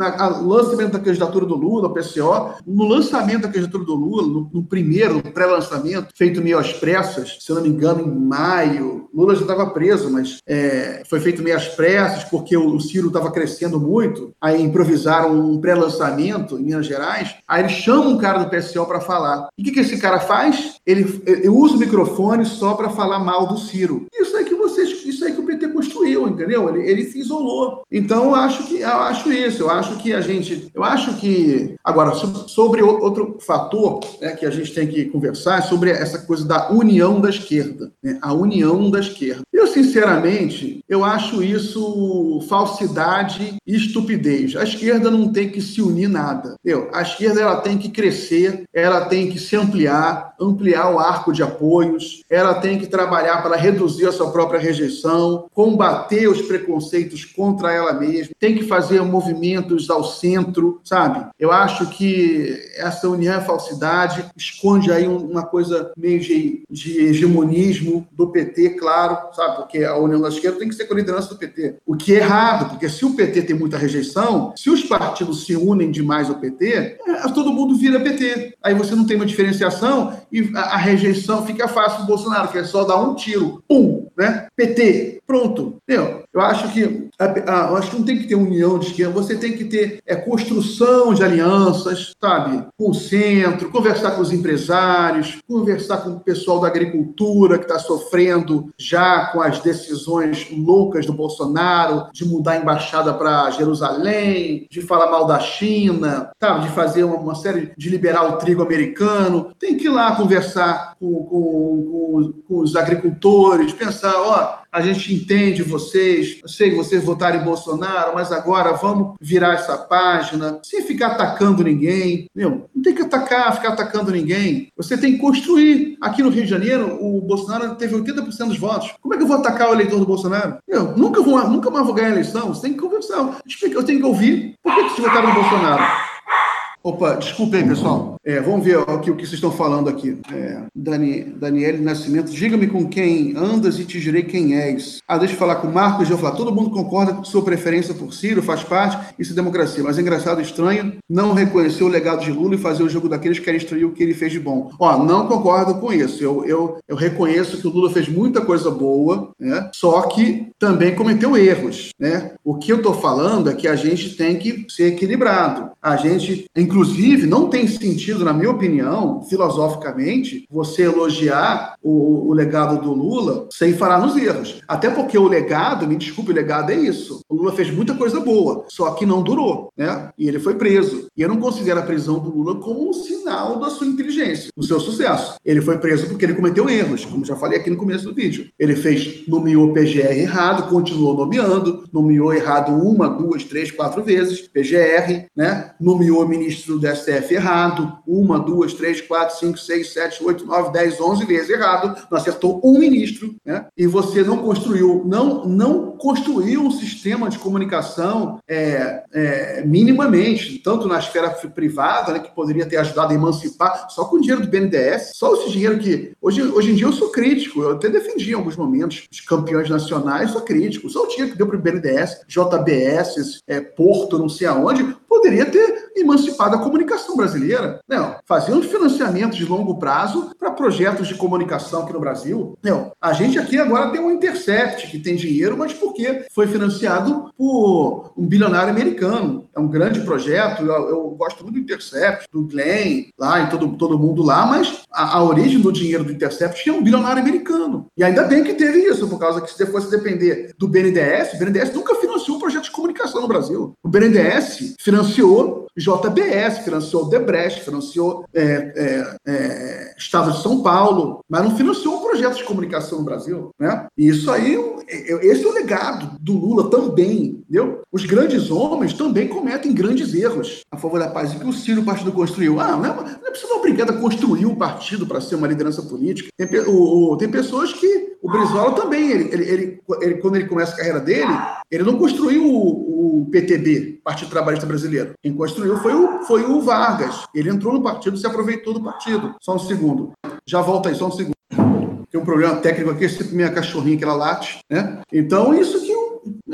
É. No lançamento da candidatura do Lula, o PCO, no lançamento da candidatura do Lula, no, no primeiro, pré-lançamento, feito meio às pressas, se eu não me engano, em maio, Lula já estava preso, mas é, foi feito meio às pressas, porque o, Ciro estava crescendo muito. Aí improvisaram um pré-lançamento em Minas Gerais. Aí eles chamam um cara do PSL para falar. E o que, que esse cara faz? Ele, ele usa o microfone só para falar mal do Ciro. Isso aí que vocês, isso aí que o PT construiu saiu, entendeu? Ele, ele se isolou. Então, eu acho que eu acho isso. Eu acho que a gente. Eu acho que. Agora, sobre outro fator né, que a gente tem que conversar é sobre essa coisa da união da esquerda. Né? A união da esquerda. Eu, sinceramente, eu acho isso falsidade e estupidez. A esquerda não tem que se unir nada. Eu, a esquerda ela tem que crescer, ela tem que se ampliar, ampliar o arco de apoios, ela tem que trabalhar para reduzir a sua própria rejeição, combater os preconceitos contra ela mesma, tem que fazer movimentos ao centro, sabe? Eu acho que essa união é falsidade, esconde aí uma coisa meio de, de hegemonismo do PT, claro, sabe? Porque a união da esquerda tem que ser com a liderança do PT. O que é errado, porque se o PT tem muita rejeição, se os partidos se unem demais ao PT, é, todo mundo vira PT. Aí você não tem uma diferenciação e a, a rejeição fica fácil do Bolsonaro, que é só dar um tiro, pum, né? PT, pronto. Entendeu? Eu acho que a, a, eu acho que não tem que ter união de esquerda, você tem que ter é, construção de alianças, sabe? Com o centro, conversar com os empresários, conversar com o pessoal da agricultura que está sofrendo já com as decisões loucas do Bolsonaro de mudar a embaixada para Jerusalém, de falar mal da China, sabe? De fazer uma, uma, série de liberar o trigo americano. Tem que ir lá conversar com, com, com, com os agricultores, pensar, ó, a gente entende vocês, eu sei que vocês votaram em Bolsonaro, mas agora vamos virar essa página, sem ficar atacando ninguém. Meu, não tem que atacar, ficar atacando ninguém. Você tem que construir. Aqui no Rio de Janeiro, o Bolsonaro teve 80% dos votos. Como é que eu vou atacar o eleitor do Bolsonaro? Eu nunca, vou, nunca mais vou ganhar a eleição. Você tem que conversar. Eu tenho que ouvir. Por que vocês votaram no Bolsonaro? Opa, desculpe aí, pessoal. É, vamos ver aqui o que vocês estão falando aqui. É, Dani, Daniele Nascimento, diga-me com quem andas e te direi quem és. Ah, deixa eu falar com o Marcos, eu falar. Todo mundo concorda com sua preferência por Ciro, faz parte, isso é democracia. Mas é engraçado, estranho, não reconhecer o legado de Lula e fazer o jogo daqueles que querem destruir o que ele fez de bom. Ó, não concordo com isso. Eu, eu, eu reconheço que o Lula fez muita coisa boa, né? só que também cometeu erros. Né? O que eu estou falando é que a gente tem que ser equilibrado. A gente, Inclusive, não tem sentido, na minha opinião, filosoficamente, você elogiar o, o, legado do Lula sem falar nos erros. Até porque o legado, me desculpe, o legado é isso. O Lula fez muita coisa boa, só que não durou, né? E ele foi preso. E eu não considero a prisão do Lula como um sinal da sua inteligência, do seu sucesso. Ele foi preso porque ele cometeu erros, como já falei aqui no começo do vídeo. Ele fez, nomeou PGR errado, continuou nomeando, nomeou errado uma, duas, três, quatro vezes, PGR, né? Nomeou ministro do STF errado, uma, duas, três, quatro, cinco, seis, sete, oito, nove, dez, onze vezes errado, não acertou um ministro, né? E você não construiu, não, não construiu um sistema de comunicação é, é, minimamente, tanto na esfera privada, né, que poderia ter ajudado a emancipar, só com o dinheiro do BNDES, só esse dinheiro que. Hoje, hoje em dia eu sou crítico, eu até defendi em alguns momentos os campeões nacionais, sou crítico, só o dinheiro que deu para o BNDES, JBS, é, Porto, não sei aonde, poderia ter emancipado a comunicação brasileira. Não, fazer um financiamento de longo prazo para projetos de comunicação aqui no Brasil. Não, a gente aqui agora tem um Intercept que tem dinheiro, mas porque foi financiado por um bilionário americano. É um grande projeto. Eu, eu gosto muito do Intercept, do Glenn, lá e todo, todo mundo lá, mas a, a, origem do dinheiro do Intercept é um bilionário americano. E ainda bem que teve isso, por causa que se fosse depender do BNDES, o BNDES nunca financiou um projeto de comunicação no Brasil. O BNDES financiou JBS, financiou Debrecht, financiou é, é, é, Estado de São Paulo, mas não financiou um projeto de comunicação no Brasil. Né? E isso aí, esse é o legado do Lula também, entendeu? Os grandes homens também cometem grandes erros a favor da paz. E que o Ciro o partido construiu? Ah, não é, não é preciso obrigado a construir um partido para ser uma liderança política. Tem, o, o, tem pessoas que. O Brizola também, ele, ele, ele, ele, quando ele começa a carreira dele, ele não construiu o, o PTB, Partido Trabalhista Brasileiro. Quem construiu foi o, foi o Vargas. Ele entrou no partido, se aproveitou do partido. Só um segundo. Já volta aí, só um segundo. Tem um problema técnico aqui, esse minha cachorrinha que ela late, né? Então, isso que,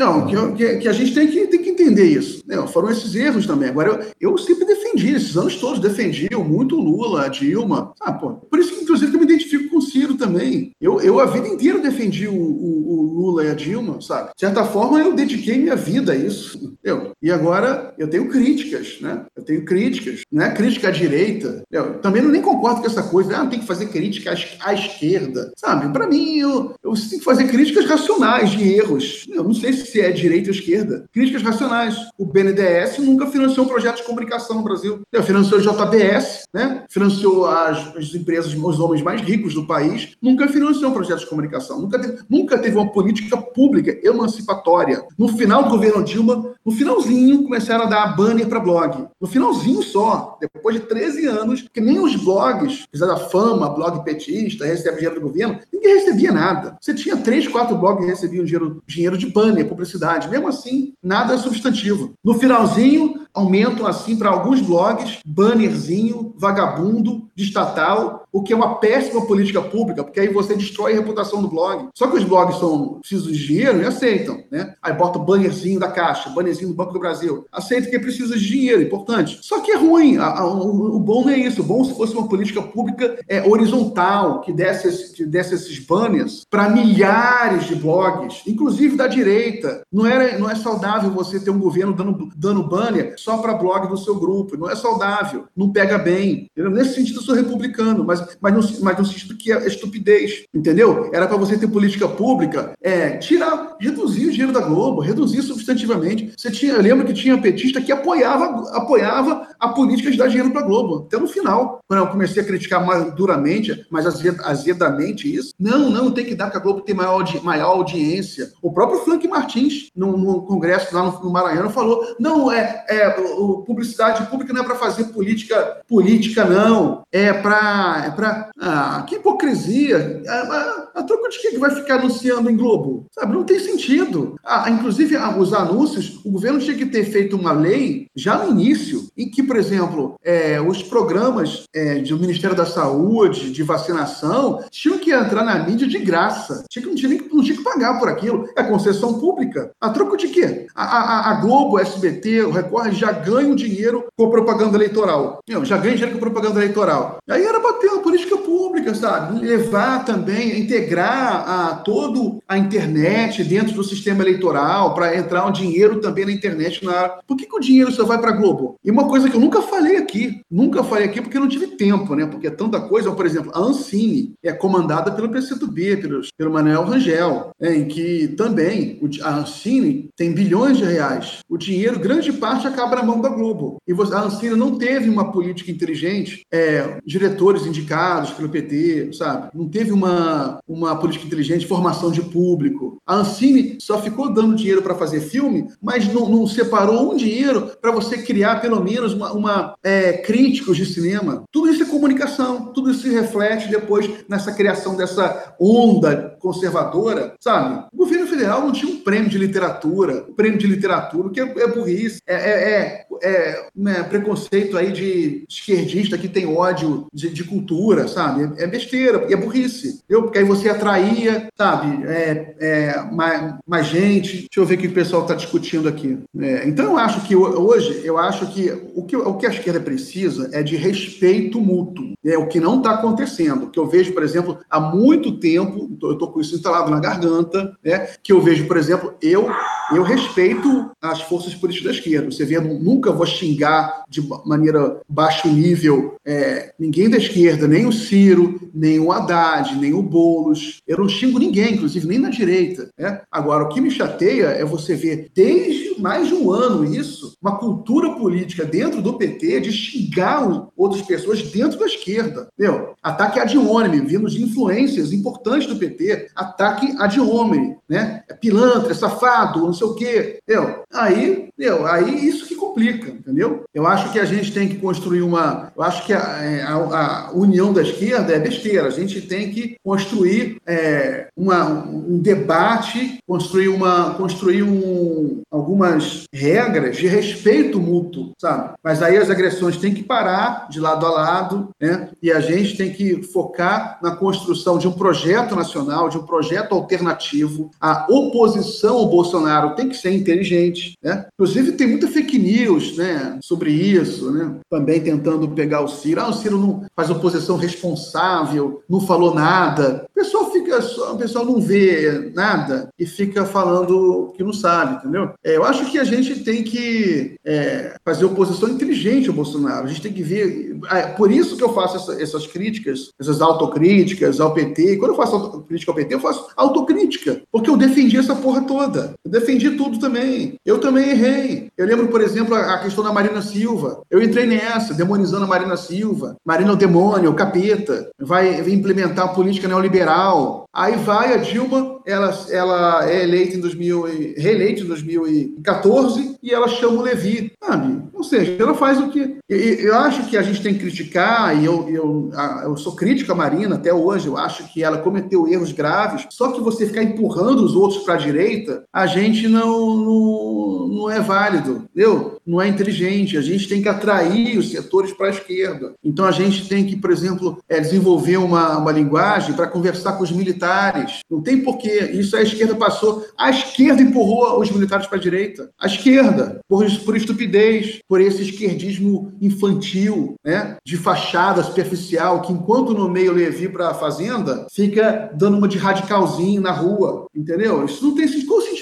não, que, que, a gente tem que, tem que entender isso. Né? Foram esses erros também. Agora, eu, eu sempre defendi, esses anos todos, defendi muito Lula, Dilma. Ah, pô, por isso que, inclusive, que eu me identifico com o Ciro também. Eu, eu a vida inteira defendi o, o, o Lula e a Dilma, sabe? De certa forma, eu dediquei minha vida a isso. Eu, e agora eu tenho críticas, né? Eu tenho críticas, não é crítica à direita. Eu também não nem concordo com essa coisa, ah, tem que fazer crítica à, à esquerda, sabe? Para mim, eu, eu tenho que fazer críticas racionais de erros. Eu não sei se é direita ou esquerda. Críticas racionais. O BNDES nunca financiou um projeto de comunicação no Brasil. Eu financiou o JBS, né? Financiou as, as empresas, os homens mais ricos do país. Nunca financiou um projeto de comunicação. Nunca teve, nunca teve uma política pública emancipatória. No final do governo Dilma, no finalzinho, começaram a dar banner para blog. No finalzinho só, depois de 13 anos, que nem os blogs, apesar da fama, blog petista, recebe dinheiro do governo, ninguém recebia nada. Você tinha três, quatro blogs que recebiam dinheiro, dinheiro de banner, publicidade. Mesmo assim, nada substantivo. No finalzinho, aumentam assim para alguns blogs, bannerzinho, vagabundo, de estatal, o que é uma péssima política pública, porque aí você destrói a reputação do blog. Só que os blogs são precisam de dinheiro e aceitam, né? Aí bota o bannerzinho da Caixa, bannerzinho do Banco do Brasil. Aceita que precisa de dinheiro, importante. Só que é ruim. A, a, o, o, bom não é isso. O bom se fosse uma política pública é, horizontal, que desse, que desse esses banners para milhares de blogs, inclusive da direita. Não, era, não é saudável você ter um governo dando, dando banner só para blog do seu grupo. Não é saudável. Não pega bem. Entendeu? Nesse sentido, eu sou republicano, mas, mas, no, mas no sentido que é estupidez. Entendeu? Era para você ter política pública, é, tirar, reduzir o dinheiro da Globo, reduzir substantivamente. Você tinha, eu lembro que tinha petista que apoiava, apoiava a política de dar dinheiro para a Globo, até no final. Quando eu comecei a criticar mais duramente, mas azedamente isso. Não, não, tem que dar, que a Globo tem maior, maior audiência. O próprio Frank Martins, no, no congresso lá no, no Maranhão, falou: não, é, é o, publicidade pública não é para fazer política política, não. É para. É pra, ah, que hipocrisia. A, a, a troco de que vai ficar anunciando em Globo? Sabe, não tem sentido. Ah, inclusive, ah, os anúncios, o governo tinha que ter feito uma lei já no início, em que, por exemplo, é, os programas é, do Ministério da Saúde, de vacinação, tinham que entrar na mídia de graça. Tinha que, não, tinha não tinha que pagar por aquilo. É concessão pública. A troco de quê? A, a, a Globo, o SBT, o Record já ganham dinheiro com propaganda eleitoral. Já ganham dinheiro com propaganda eleitoral. Aí era bater uma política pública, sabe? Levar também, integrar a, todo a internet dentro do sistema eleitoral para entrar um dinheiro também na internet. Na... Por que, que o dinheiro só vai para a Globo? E uma coisa que eu nunca falei aqui, nunca falei aqui porque não tive tempo, né? Porque é tanta coisa. Por exemplo, a Ancine é comandada pelo PCdoB, pelo, pelo Manuel Rangel, é, em que também a Ancine tem bilhões de reais. O dinheiro, grande parte, acaba na mão da Globo. E a Ancine não teve uma política inteligente, é, diretores indicados pelo PT, sabe? Não teve uma, uma política inteligente, formação de público. A Ancine só ficou dando dinheiro para fazer filme, mas não, não separou um dinheiro para você criar pelo menos uma, uma é, críticos de cinema. Tudo isso é comunicação, tudo isso se reflete depois nessa criação dessa onda conservadora, sabe? O governo federal não tinha um prêmio de literatura, um prêmio de literatura, o que é, é burrice, é, é, é, é né, preconceito aí de esquerdista que tem ódio de, de cultura, sabe? É, besteira, é burrice, eu, porque aí você atraía, sabe, é, é, mais, mais gente. Deixa eu ver o que o pessoal está discutindo aqui. É, então, eu acho que hoje, eu acho que o, que o que a esquerda precisa é de respeito mútuo. É o que não está acontecendo. Que eu vejo, por exemplo, há muito tempo, eu estou com isso instalado na garganta, né? Que eu vejo, por exemplo, eu eu respeito as forças políticas da esquerda. Você vê, nunca vou xingar de maneira baixo nível é, ninguém da esquerda, nem o Ciro, nem o Haddad, nem o Boulos. Eu não xingo ninguém, inclusive nem na direita. Né? Agora, o que me chateia é você ver desde mais de um ano isso, uma cultura política dentro do PT de xingar outras pessoas dentro da esquerda. Meu, ataque ad hominem, vindo de influências importantes do PT, ataque ad hominem, né? É pilantra, é safado, não sei o quê. Meu, aí, meu, aí isso que complica, entendeu? Eu acho que a gente tem que construir uma. Eu acho que a, é, a, a união da esquerda é besteira. A gente tem que construir é, uma, um debate, construir, uma, construir um, algumas regras de respeito mútuo, sabe? Mas aí as agressões têm que parar de lado a lado, né? E a gente tem que focar na construção de um projeto nacional, de um projeto alternativo. A oposição ao Bolsonaro tem que ser inteligente, né? Inclusive tem muita fake news, né? Sobre isso, né? Também tentando pegar o Ciro. Ah, o Ciro não faz oposição responsável, não falou nada. O pessoal fica, o pessoal não vê nada e fica falando que não sabe, entendeu? É, eu acho que a gente tem que é, fazer oposição inteligente ao Bolsonaro. A gente tem que ver. É, por isso que eu faço essa, essas críticas, essas autocríticas ao PT. Quando eu faço autocrítica ao PT, eu faço autocrítica, porque eu defendi essa porra toda. Eu defendi tudo também. Eu também errei. Eu lembro, por exemplo, a questão da Marina Silva. Eu entrei nessa, demonizando a Marina Silva. Marina é o demônio, é o capeta. Vai, implementar a política neoliberal. Aí vai a Dilma ela, ela é eleita em 2000, reeleita em 2014 e ela chama o Levi, sabe? Ou seja, ela faz o que. Eu acho que a gente tem que criticar, e eu, eu, eu sou crítica à Marina até hoje, eu acho que ela cometeu erros graves, só que você ficar empurrando os outros para a direita, a gente não, não, não é válido, entendeu? Não é inteligente. A gente tem que atrair os setores para a esquerda. Então a gente tem que, por exemplo, é, desenvolver uma, uma linguagem para conversar com os militares. Não tem porquê isso a esquerda passou. A esquerda empurrou os militares para a direita. A esquerda, por, por estupidez, por esse esquerdismo infantil, né? de fachada superficial, que enquanto no meio Levi para a fazenda, fica dando uma de radicalzinho na rua. Entendeu? Isso não tem. Qual o sentido?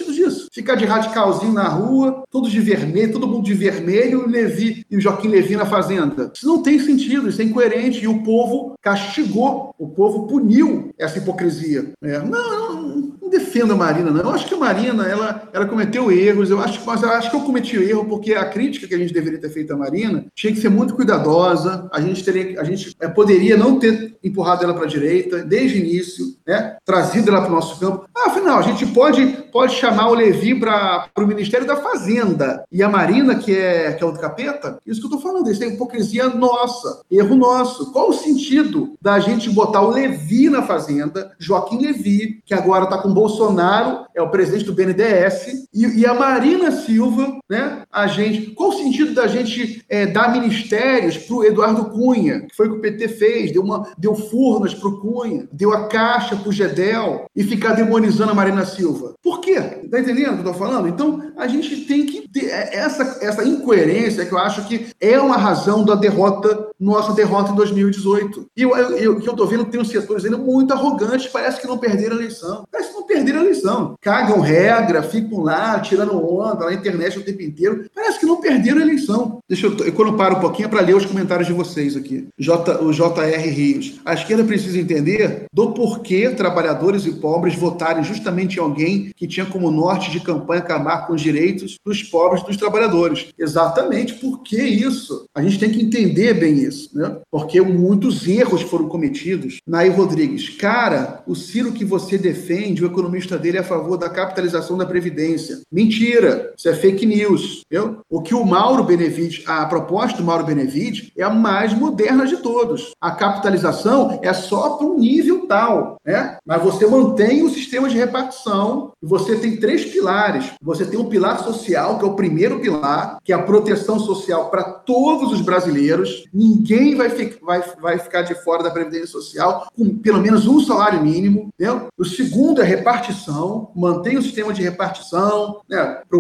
Ficar de radicalzinho na rua, todos de vermelho, todo mundo de vermelho, e Levi e o Joaquim Levi na fazenda. Isso não tem sentido, isso é incoerente. E o povo castigou, o povo puniu essa hipocrisia. É, não, não não defendo a Marina, não. Eu acho que a Marina, ela, ela cometeu erros, eu acho, mas eu acho que eu cometi erro, porque a crítica que a gente deveria ter feito à Marina tinha que ser muito cuidadosa, a gente teria, a gente é, poderia não ter empurrado ela para a direita desde o início, né? Trazido ela para o nosso campo. Ah, afinal, a gente pode, pode chamar o Levi para o Ministério da Fazenda e a Marina, que é, que é o do capeta, isso que eu estou falando, isso é hipocrisia nossa, erro nosso. Qual o sentido da gente botar o Levi na Fazenda, Joaquim Levi, que agora está com Bolsonaro é o presidente do BNDES e, e a Marina Silva, né? A gente, qual o sentido da gente é, dar ministérios para o Eduardo Cunha, que foi o que o PT fez, deu uma, deu Furnas para o Cunha, deu a Caixa para o Gedel e ficar demonizando a Marina Silva? Por quê? Tá entendendo o que eu tô falando? Então a gente tem que ter essa essa incoerência que eu acho que é uma razão da derrota nossa derrota em 2018. E eu, que eu tô vendo tem uns setores ainda muito arrogantes, parece que não perderam a eleição. Parece que não perderam a eleição. Cagam regra, ficam lá tirando onda na internet o tempo inteiro. Parece que não perderam a eleição. Deixa eu, eu quando eu paro um pouquinho é para ler os comentários de vocês aqui. J, o JR Rios. A esquerda precisa entender do porquê trabalhadores e pobres votarem justamente em alguém que tinha como norte de campanha acabar com os direitos dos pobres dos trabalhadores. Exatamente por que isso? A gente tem que entender bem isso, né? Porque muitos erros foram cometidos. Nair Rodrigues, cara, o Ciro que você defende, o economista dele é a favor da capitalização da Previdência. Mentira, isso é fake news. Entendeu? O que o Mauro Benevides, a proposta do Mauro Benevides é a mais moderna de todos. A capitalização é só para um nível tal, né? Mas você mantém o sistema de repartição você tem três pilares. Você tem um pilar social, que é o primeiro pilar, que é a proteção social para todos os brasileiros. Ninguém vai, fi vai, vai ficar de fora da Previdência Social com pelo menos um salário mínimo. Entendeu? O segundo é repartição, mantém o sistema de repartição né, para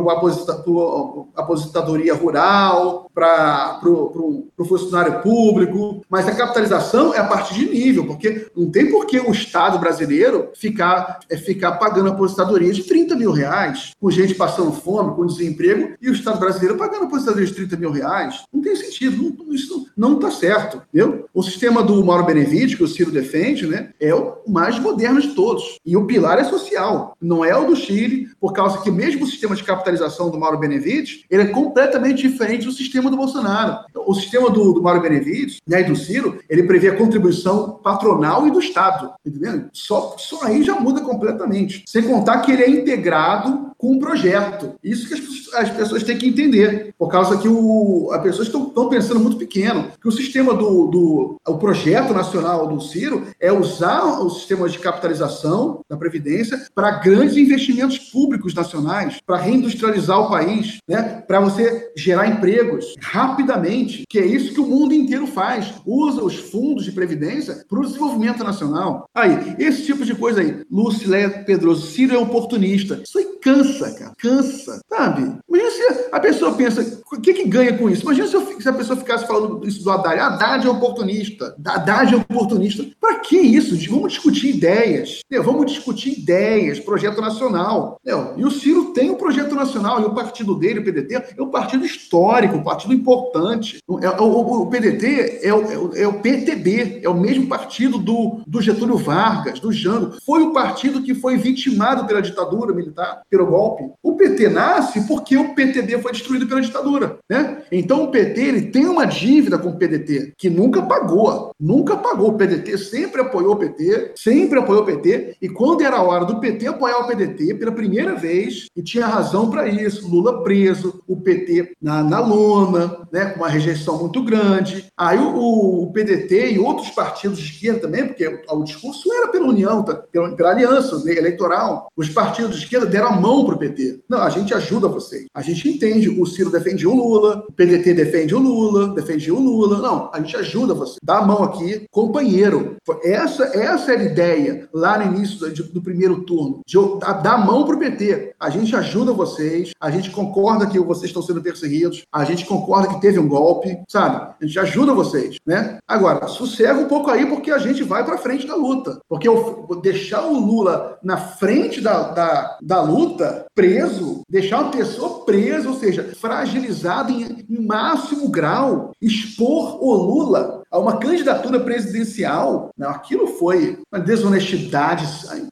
a aposentadoria rural, para o funcionário público, mas a capitalização é a partir de nível, porque não tem por que o Estado brasileiro ficar, é, ficar pagando aposentadoria de 30 mil reais, com gente passando fome, com desemprego, e o Estado brasileiro pagando aposentadoria de 30 mil reais. Não tem sentido, não, isso não está certo. Entendeu? O sistema do Mauro Benevides, que o Ciro defende, né, é o mais moderno de todos. E o pilar é social, não é o do Chile, por causa que mesmo o sistema de capitalização do Mauro Benevides, ele é completamente diferente do sistema do Bolsonaro. O sistema do, do Mauro Benevides né, e do Ciro, ele prevê a contribuição patronal e do Estado, entendeu? Só, só aí já muda completamente. Sem contar que ele é integrado com um projeto. Isso que as, as pessoas têm que entender, por causa que o, as pessoas estão pensando muito pequeno, que o sistema do, do o projeto nacional do Ciro é usar o sistema de capitalização da Previdência para grandes investimentos públicos nacionais, para reindustrializar o país, né? para você gerar empregos rapidamente, que é isso que o mundo inteiro faz. Usa os fundos de Previdência para o desenvolvimento nacional. Aí, esse tipo de coisa aí. Lucilé Pedroso, Ciro é oportunista. Isso aí cansa, cara. Cansa, sabe? Imagina se a pessoa pensa, o que, que ganha com isso? Imagina se, eu, se a pessoa ficasse falando isso do Haddad. Haddad é oportunista. Haddad é oportunista. Para que isso? Vamos discutir ideias. Entendeu? Vamos discutir ideias, projeto nacional. Entendeu? E o Ciro tem um projeto nacional, e o partido dele, o PDT, é um partido histórico, um partido importante. É, é, o, o PDT é o, é, é o PTB, é o mesmo partido do, do Getúlio Vargas, do Jango. Foi o partido que foi vitimado pela ditadura militar, pelo golpe. O PT nasce porque o PTB foi destruído pela ditadura. Né? Então o PT ele tem uma dívida com o PDT que nunca pagou. Nunca pagou. O PDT sempre apoiou o PT, sempre apoiou o PT. E quando era a hora do PT apoiar o PDT, pela primeira vez, e tinha razão para isso, Lula preso, o PT na, na lona, né, com uma rejeição muito grande. Aí o, o PDT e outros partidos de esquerda também, porque o, o discurso era pela União, tá, pela, pela aliança eleitoral. Os partidos de esquerda deram a mão para o PT. Não, a gente ajuda vocês. A gente entende. O Ciro defendia o Lula, o PDT defende o Lula, defendia o Lula. Não, a gente ajuda você. Dá a mão aqui, companheiro. Essa, essa era a ideia lá no início do, do primeiro turno, de dar a mão para o PT. A gente ajuda vocês, a gente concorda que vocês estão sendo perseguidos, a gente concorda que teve um golpe, sabe? A gente ajuda vocês, né? Agora, sossega um pouco aí, porque a gente vai para frente da luta. Porque eu, deixar o Lula na frente da, da, da luta, preso, deixar uma pessoa presa, ou seja, fragilizada em, em máximo grau, expor o Lula a uma candidatura presidencial, não, aquilo foi uma desonestidade.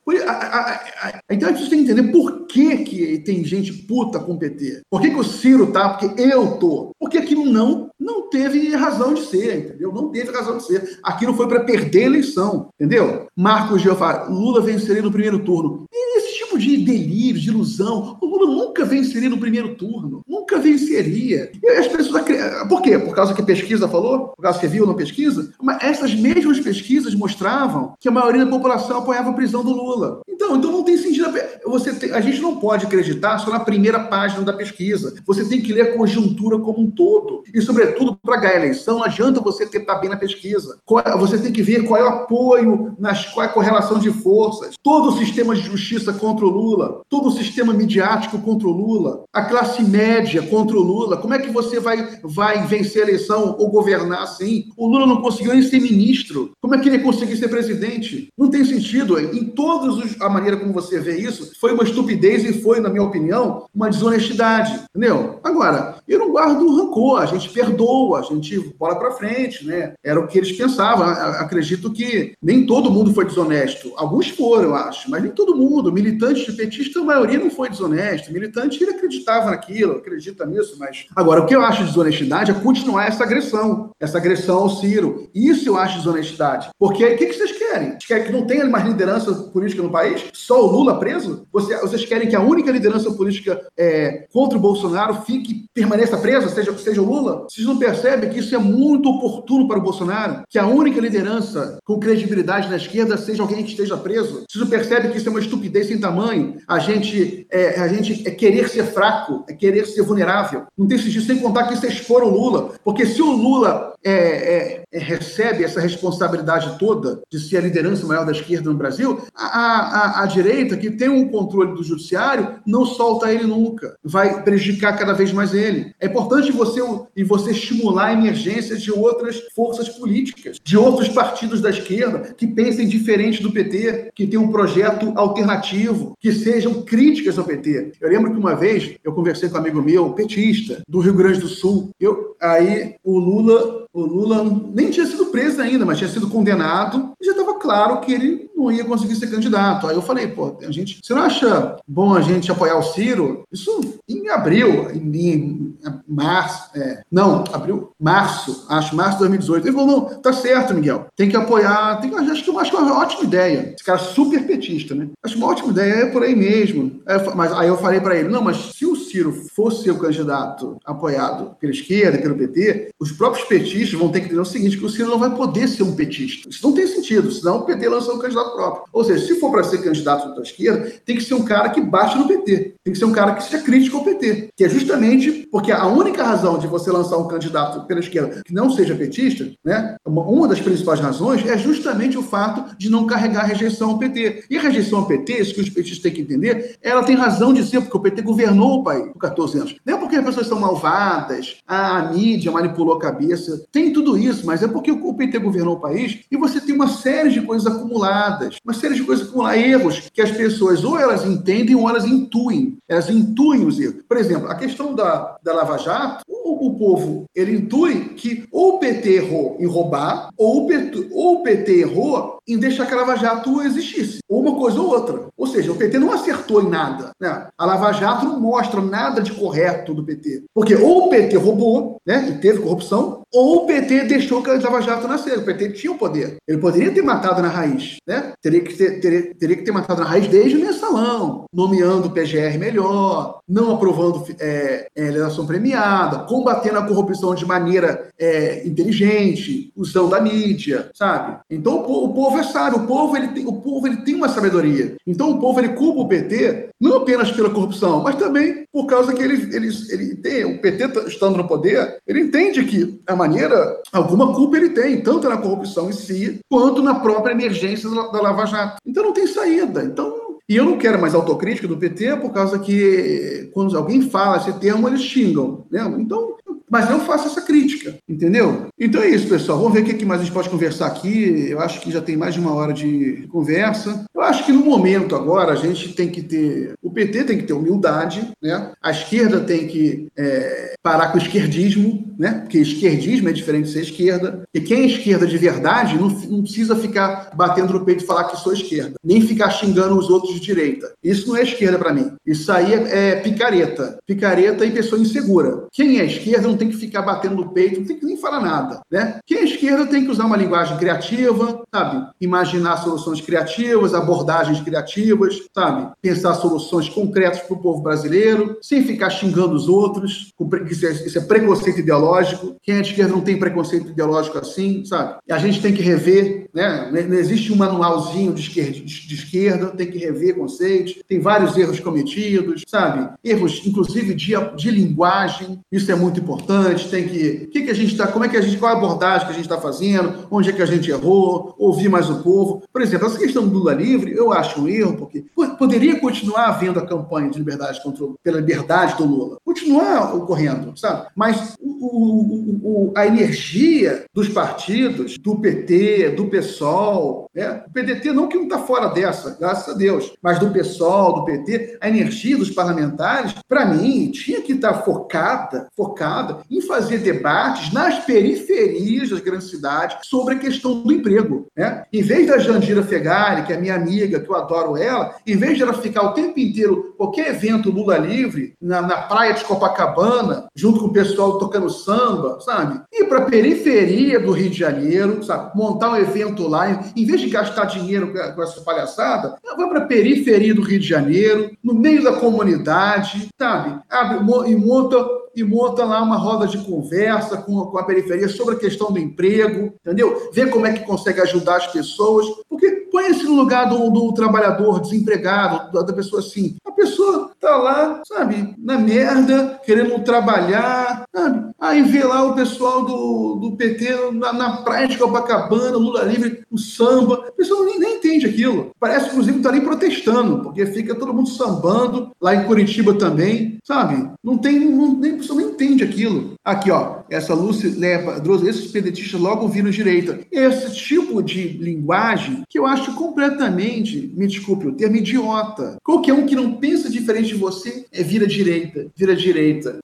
Foi, a, a, a, então a gente tem que entender por que, que tem gente puta com o PT. Por que, que o Ciro tá? Porque eu tô. Porque aquilo não, não teve razão de ser, entendeu? Não teve razão de ser. Aquilo foi para perder a eleição, entendeu? Marcos Geofá, Lula venceria no primeiro turno. E esse tipo de delírio, de ilusão, o Lula nunca venceria no primeiro turno. Nunca venceria. E as pessoas. Por quê? Por causa que a pesquisa falou? Por causa que viu na pesquisa? pesquisa, mas essas mesmas pesquisas mostravam que a maioria da população apoiava a prisão do Lula. Então, então não tem sentido. Você tem, a gente não pode acreditar só na primeira página da pesquisa. Você tem que ler a conjuntura como um todo. E, sobretudo, para ganhar a eleição, não adianta você tentar bem na pesquisa. É, você tem que ver qual é o apoio, nas, qual é a correlação de forças. Todo o sistema de justiça contra o Lula, todo o sistema midiático contra o Lula, a classe média contra o Lula. Como é que você vai, vai vencer a eleição ou governar assim? O Lula não conseguiu nem ser ministro. Como é que ele conseguiu ser presidente? Não tem sentido. Em todos a maneira como você vê isso, foi uma estupidez e foi, na minha opinião, uma desonestidade. Entendeu? Agora, eu não guardo rancor, a gente perdoa, a gente bola para frente, né? Era o que eles pensavam. Acredito que nem todo mundo foi desonesto. Alguns foram, eu acho, mas nem todo mundo. Militante petista, a maioria não foi desonesto. Militante, ele acreditava naquilo, acredita nisso, mas. Agora, o que eu acho de desonestidade é continuar essa agressão, essa agressão ao Ciro. Isso eu acho desonestidade. Porque o que, que vocês querem? Vocês querem que não tenha mais liderança política no país? Só o Lula preso? vocês querem que a única liderança política é, contra o Bolsonaro fique, permaneça presa, seja, seja o Lula? Vocês não percebem que isso é muito oportuno para o Bolsonaro? Que a única liderança com credibilidade na esquerda seja alguém que esteja preso? Vocês não percebem que isso é uma estupidez sem tamanho? A gente é, a gente é querer ser fraco, é querer ser vulnerável. Não tem sentido, sem contar que isso é expor o Lula. Porque se o Lula é, é, é, recebe essa responsabilidade toda de ser a liderança maior da esquerda no Brasil, a, a, a, direita, que tem um controle do judiciário, não solta ele nunca. Vai prejudicar cada vez mais ele. É importante você, e você estimular a emergência de outras forças políticas, de outros partidos da esquerda que pensem diferente do PT, que tenham um projeto alternativo, que sejam críticas ao PT. Eu lembro que uma vez eu conversei com um amigo meu, petista, do Rio Grande do Sul. Eu, aí o Lula o Lula nem tinha sido preso ainda, mas tinha sido condenado e já estava claro que ele não ia conseguir ser candidato. Aí eu falei, pô, a gente, você não acha bom a gente apoiar o Ciro? Isso em abril, em, em março, é, não, abril, março, acho, março de 2018. Ele falou, não, tá certo, Miguel, tem que apoiar, tem que, acho que acho que é uma ótima ideia. Esse cara super petista, né? Acho uma ótima ideia, é por aí mesmo. Aí eu, mas aí eu falei para ele, não, mas se o Ciro fosse o candidato apoiado pela esquerda, pelo PT, os próprios petistas vão ter que entender o seguinte, que o Ciro não vai poder ser um petista. Isso não tem sentido, senão o PT lançou um candidato próprio. Ou seja, se for para ser candidato da esquerda, tem que ser um cara que bate no PT. Tem que ser um cara que seja crítico ao PT. Que é justamente porque a única razão de você lançar um candidato pela esquerda que não seja petista, né? Uma das principais razões é justamente o fato de não carregar a rejeição ao PT. E a rejeição ao PT, isso que os petistas têm que entender, ela tem razão de ser, porque o PT governou o país por 14 anos. Não é porque as pessoas são malvadas, a mídia manipulou a cabeça. Tem tudo isso, mas é porque o PT governou o país e você tem uma série de coisas acumuladas, uma série de coisas acumuladas, erros que as pessoas ou elas entendem ou elas intuem. Elas intuem os erros. Por exemplo, a questão da, da Lava Jato, o, o povo ele intui que ou o PT errou em roubar, ou o PT, ou o PT errou em deixar que a Lava Jato existisse. Ou uma coisa ou outra. Ou seja, o PT não acertou em nada. Né? A Lava Jato não mostra nada de correto do PT. Porque ou o PT roubou, né, e teve corrupção, ou o PT deixou que a Lava Jato nascer. O PT tinha o poder. Ele poderia ter matado na raiz, né? Teria que ter, teria, teria que ter matado na raiz desde o mensalão, nomeando o PGR melhor, não aprovando é, é, premiada, combatendo a corrupção de maneira é, inteligente, usando a mídia, sabe? Então o, o povo é sábio, o povo ele tem, o povo ele tem uma sabedoria. Então o povo ele culpa o PT não apenas pela corrupção, mas também por causa que ele, ele, ele tem, o PT estando no poder, ele entende que a maneira, alguma culpa ele tem, tanto na corrupção em si, quanto na própria emergência da Lava Jato. Então não tem saída. Então e eu não quero mais autocrítica do PT por causa que quando alguém fala esse termo, eles xingam. Né? Então, mas não faça essa crítica, entendeu? Então é isso, pessoal. Vamos ver o que mais a gente pode conversar aqui. Eu acho que já tem mais de uma hora de conversa. Eu acho que no momento agora a gente tem que ter. O PT tem que ter humildade, né? A esquerda tem que é, parar com o esquerdismo, né? Porque esquerdismo é diferente de ser esquerda. E quem é esquerda de verdade não, não precisa ficar batendo no peito e falar que sou esquerda, nem ficar xingando os outros de direita. Isso não é esquerda para mim. Isso aí é, é picareta. Picareta e pessoa insegura. Quem é esquerda não tem que ficar batendo no peito, não tem que nem falar nada, né? Quem é esquerda tem que usar uma linguagem criativa, sabe? Imaginar soluções criativas, abordagens criativas, sabe? Pensar soluções concretas para o povo brasileiro, sem ficar xingando os outros, isso é, isso é preconceito ideológico. Quem é de esquerda não tem preconceito ideológico assim, sabe? E a gente tem que rever, né? Não existe um manualzinho de esquerda, de esquerda tem que rever conceitos, tem vários erros cometidos, sabe? Erros, inclusive, de, de linguagem, isso é muito importante, tem que... O que, que a gente está... Como é que a gente... Qual a abordagem que a gente está fazendo? Onde é que a gente errou? Ouvir mais o povo? Por exemplo, essa questão do Lula livre, eu acho um erro, porque poderia continuar havendo a campanha de liberdade contra, pela liberdade do Lula. Continuar ocorrendo, sabe? Mas o, o, o, a energia dos partidos, do PT, do PSOL, né? o PDT não que não está fora dessa, graças a Deus, mas do PSOL, do PT, a energia dos parlamentares, para mim, tinha que estar tá focada, focada em fazer debates nas periferias das grandes cidades sobre a questão do emprego. Né? Em vez da Jandira Fegari, que é minha amiga, que eu adoro ela, em vez de ela ficar o tempo inteiro, qualquer evento Lula livre, na, na praia de Copacabana, junto com o pessoal tocando samba, sabe? Ir para a periferia do Rio de Janeiro, sabe? Montar um evento lá, em vez de gastar dinheiro com essa palhaçada, vai para a periferia do Rio de Janeiro, no meio da comunidade, sabe? Abre e monta e monta lá uma roda de conversa com a, periferia sobre a questão do emprego, entendeu? Vê como é que consegue ajudar as pessoas, porque põe-se no lugar do, do trabalhador desempregado, da pessoa assim. A pessoa tá lá, sabe, na merda, querendo trabalhar, sabe? Aí vê lá o pessoal do, do PT na, na praia de Copacabana, Lula livre, o samba. A pessoa nem, nem entende aquilo. Parece, inclusive, que tá ali protestando, porque fica todo mundo sambando, lá em Curitiba também, sabe? Não tem, não, nem pessoa não entende aquilo. Aqui, ó, essa Lúcia leva, esses pedetistas logo viram direita. Esse tipo de linguagem que eu acho completamente, me desculpe o termo, idiota. Qualquer um que não pensa diferente de você é vira direita, vira direita.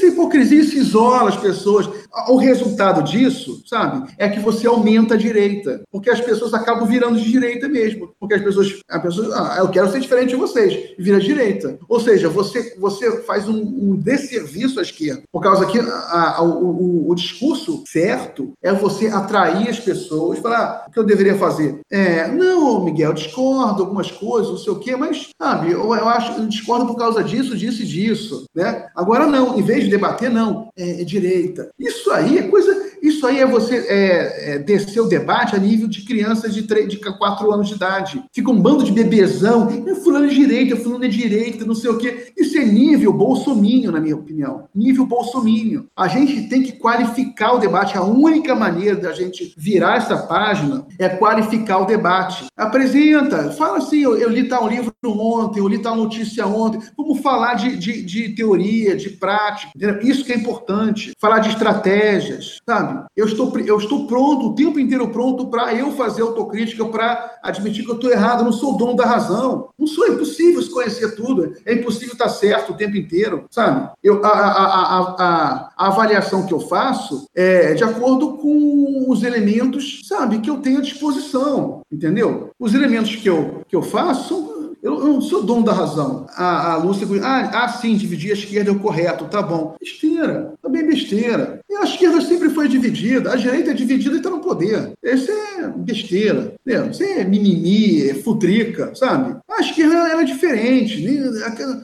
É hipocrisia, isso isola as pessoas. O resultado disso, sabe, é que você aumenta a direita, porque as pessoas acabam virando de direita mesmo, porque as pessoas, a pessoa, ah, eu quero ser diferente de vocês, vira direita. Ou seja, você, você faz um, um desserviço à esquerda, por causa que a, a, o, o, discurso certo é você atrair as pessoas, falar ah, o que eu deveria fazer. É, não, Miguel, discordo algumas coisas, não sei o quê, mas, sabe, eu, eu acho, eu discordo por causa disso, disso e disso, né? Agora não, em vez debater, não, é, é direita. Isso aí é coisa isso aí é você é, é, descer o debate a nível de crianças de, 3, de 4 anos de idade. Fica um bando de bebezão, é fulano de direita, fulano de direita, não sei o quê. Isso é nível bolsomínio, na minha opinião. Nível bolsomínio. A gente tem que qualificar o debate. A única maneira da gente virar essa página é qualificar o debate. Apresenta, fala assim, eu, eu li tal livro ontem, eu li tal notícia ontem. Vamos falar de, de, de teoria, de prática. Isso que é importante. Falar de estratégias, sabe? Eu estou, eu estou pronto, o tempo inteiro pronto para eu fazer autocrítica, para admitir que eu estou errado, não sou o dono da razão. Não sou, é impossível se conhecer tudo, é impossível estar certo o tempo inteiro, sabe? Eu, a, a, a, a, avaliação que eu faço é de acordo com os elementos, sabe, que eu tenho à disposição, entendeu? Os elementos que eu, que eu faço são eu, eu não sou dono da razão. A, a Lúcia, ah, ah, sim, dividir a esquerda é o correto, tá bom. Besteira, também besteira. A esquerda sempre foi dividida, a direita é dividida e está no poder. Isso é besteira, entendeu? isso é mimimi, é futrica, sabe? A esquerda ela é diferente,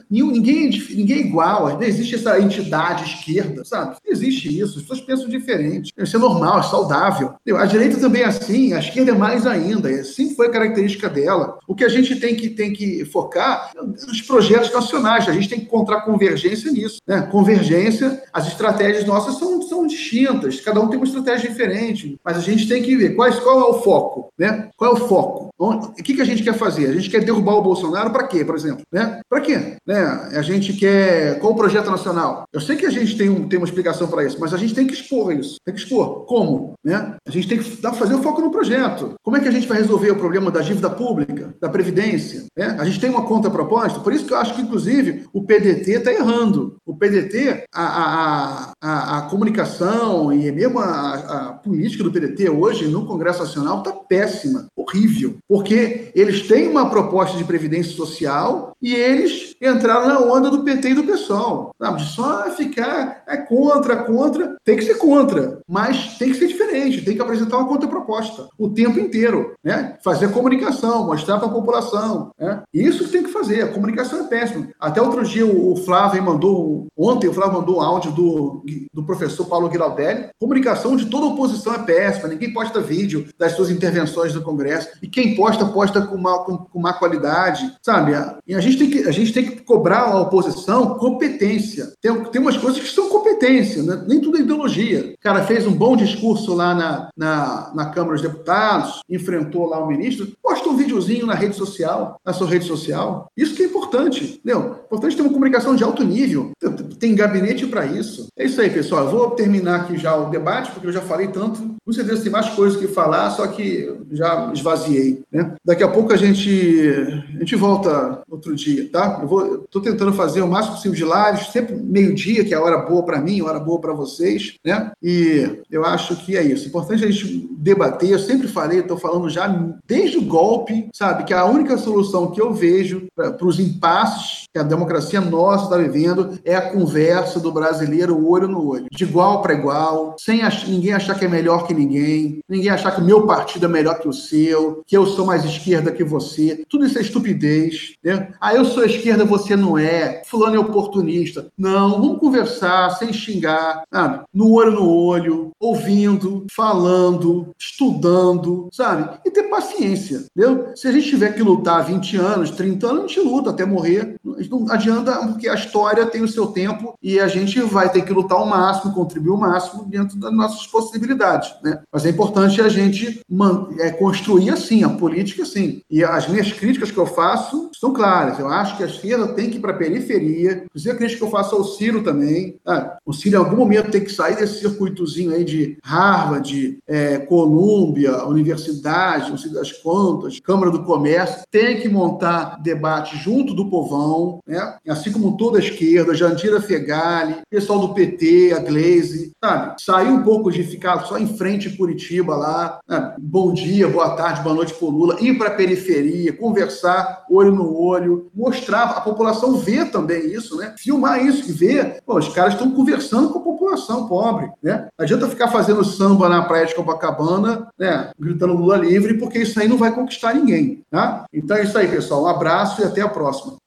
ninguém, ninguém é igual, não existe essa entidade esquerda, sabe? Não existe isso, as pessoas pensam diferente. Isso é normal, é saudável. A direita também é assim, a esquerda é mais ainda, assim foi a característica dela. O que a gente tem que, tem que focar nos projetos nacionais. A gente tem que encontrar convergência nisso. Né? Convergência, as estratégias nossas são, são distintas, cada um tem uma estratégia diferente, mas a gente tem que ver quais, qual é o foco. Né? Qual é o foco? O que, que a gente quer fazer? A gente quer derrubar o Bolsonaro para quê, por exemplo? Né? Para quê? Né? A gente quer. Qual o projeto nacional? Eu sei que a gente tem, um, tem uma explicação para isso, mas a gente tem que expor isso. Tem que expor. Como? Né? A gente tem que dar, fazer o foco no projeto. Como é que a gente vai resolver o problema da dívida pública, da Previdência? Né? A gente tem uma contraproposta, por isso que eu acho que, inclusive, o PDT está errando. O PDT, a, a, a, a, comunicação e mesmo a, a política do PDT hoje no Congresso Nacional está péssima, horrível, porque eles têm uma proposta de previdência social e eles entraram na onda do PT e do PSOL. Sabe? Só ficar é contra, contra, tem que ser contra, mas tem que ser diferente, tem que apresentar uma contraproposta o tempo inteiro, né? Fazer comunicação, mostrar para a população, né? Isso que tem que fazer. A comunicação é péssima. Até outro dia o Flávio mandou, ontem o Flávio mandou um áudio do, do professor Paulo Giraldelli. Comunicação de toda oposição é péssima. Ninguém posta vídeo das suas intervenções no Congresso. E quem posta, posta com má, com, com má qualidade, sabe? E a gente, tem que, a gente tem que cobrar a oposição competência. Tem, tem umas coisas que são competência, né? nem tudo é ideologia. O cara fez um bom discurso lá na, na, na Câmara dos Deputados, enfrentou lá o ministro, posta um videozinho na rede social, na sua rede social. Isso que é importante, entendeu? Importante ter uma comunicação de alto nível. Tem gabinete para isso. É isso aí, pessoal. Eu vou terminar aqui já o debate, porque eu já falei tanto. Com certeza tem mais coisas que falar, só que já esvaziei. Né? Daqui a pouco a gente, a gente volta outro dia, tá? Eu estou tentando fazer o máximo possível de lives, sempre meio-dia, que é a hora boa para mim, hora boa para vocês, né? E eu acho que é isso. Importante a gente debater. Eu sempre falei, estou falando já desde o golpe, sabe? Que a única solução que eu vejo para os impasses que a democracia nossa está vivendo é a conversa do brasileiro olho no olho, de igual para igual, sem ach ninguém achar que é melhor que ninguém, ninguém achar que o meu partido é melhor que o seu, que eu sou mais esquerda que você. Tudo isso é estupidez. Né? Ah, eu sou esquerda, você não é. Fulano é oportunista. Não, vamos conversar sem xingar, sabe? No olho no olho, ouvindo, falando, estudando, sabe? E ter paciência, entendeu? Se a gente tiver que lutar 20 anos, 30 anos, a gente luta até morrer. Não adianta, porque a história tem o seu tempo e a gente vai ter que lutar o máximo, contribuir o máximo dentro das nossas possibilidades, né? Mas é importante a gente é, construir assim, a política assim. E as minhas críticas que eu faço são claras. Eu acho que a esquerda tem que ir para a periferia. Inclusive, a crítica que eu faço ao Ciro também. Tá? O Ciro, em algum momento, tem que sair desse circuitozinho aí de Harvard, é, Colômbia, Universidade, não sei das quantas, Câmara do Comércio. Tem que montar debate junto do povão Né? assim como toda a esquerda, Jandira Fegali, pessoal do PT, a Glaze, sabe? Sair um pouco de ficar só em frente em Curitiba lá, né? bom dia, boa tarde, boa noite por Lula, ir para a periferia, conversar olho no olho, mostrar, a população vê também isso, né? Filmar isso e ver, pô, os caras estão conversando com a população pobre, né? Não adianta ficar fazendo samba na praia de Copacabana, né? Gritando Lula livre, porque isso aí não vai conquistar ninguém, tá? Então é isso aí, pessoal. Um abraço e até a próxima.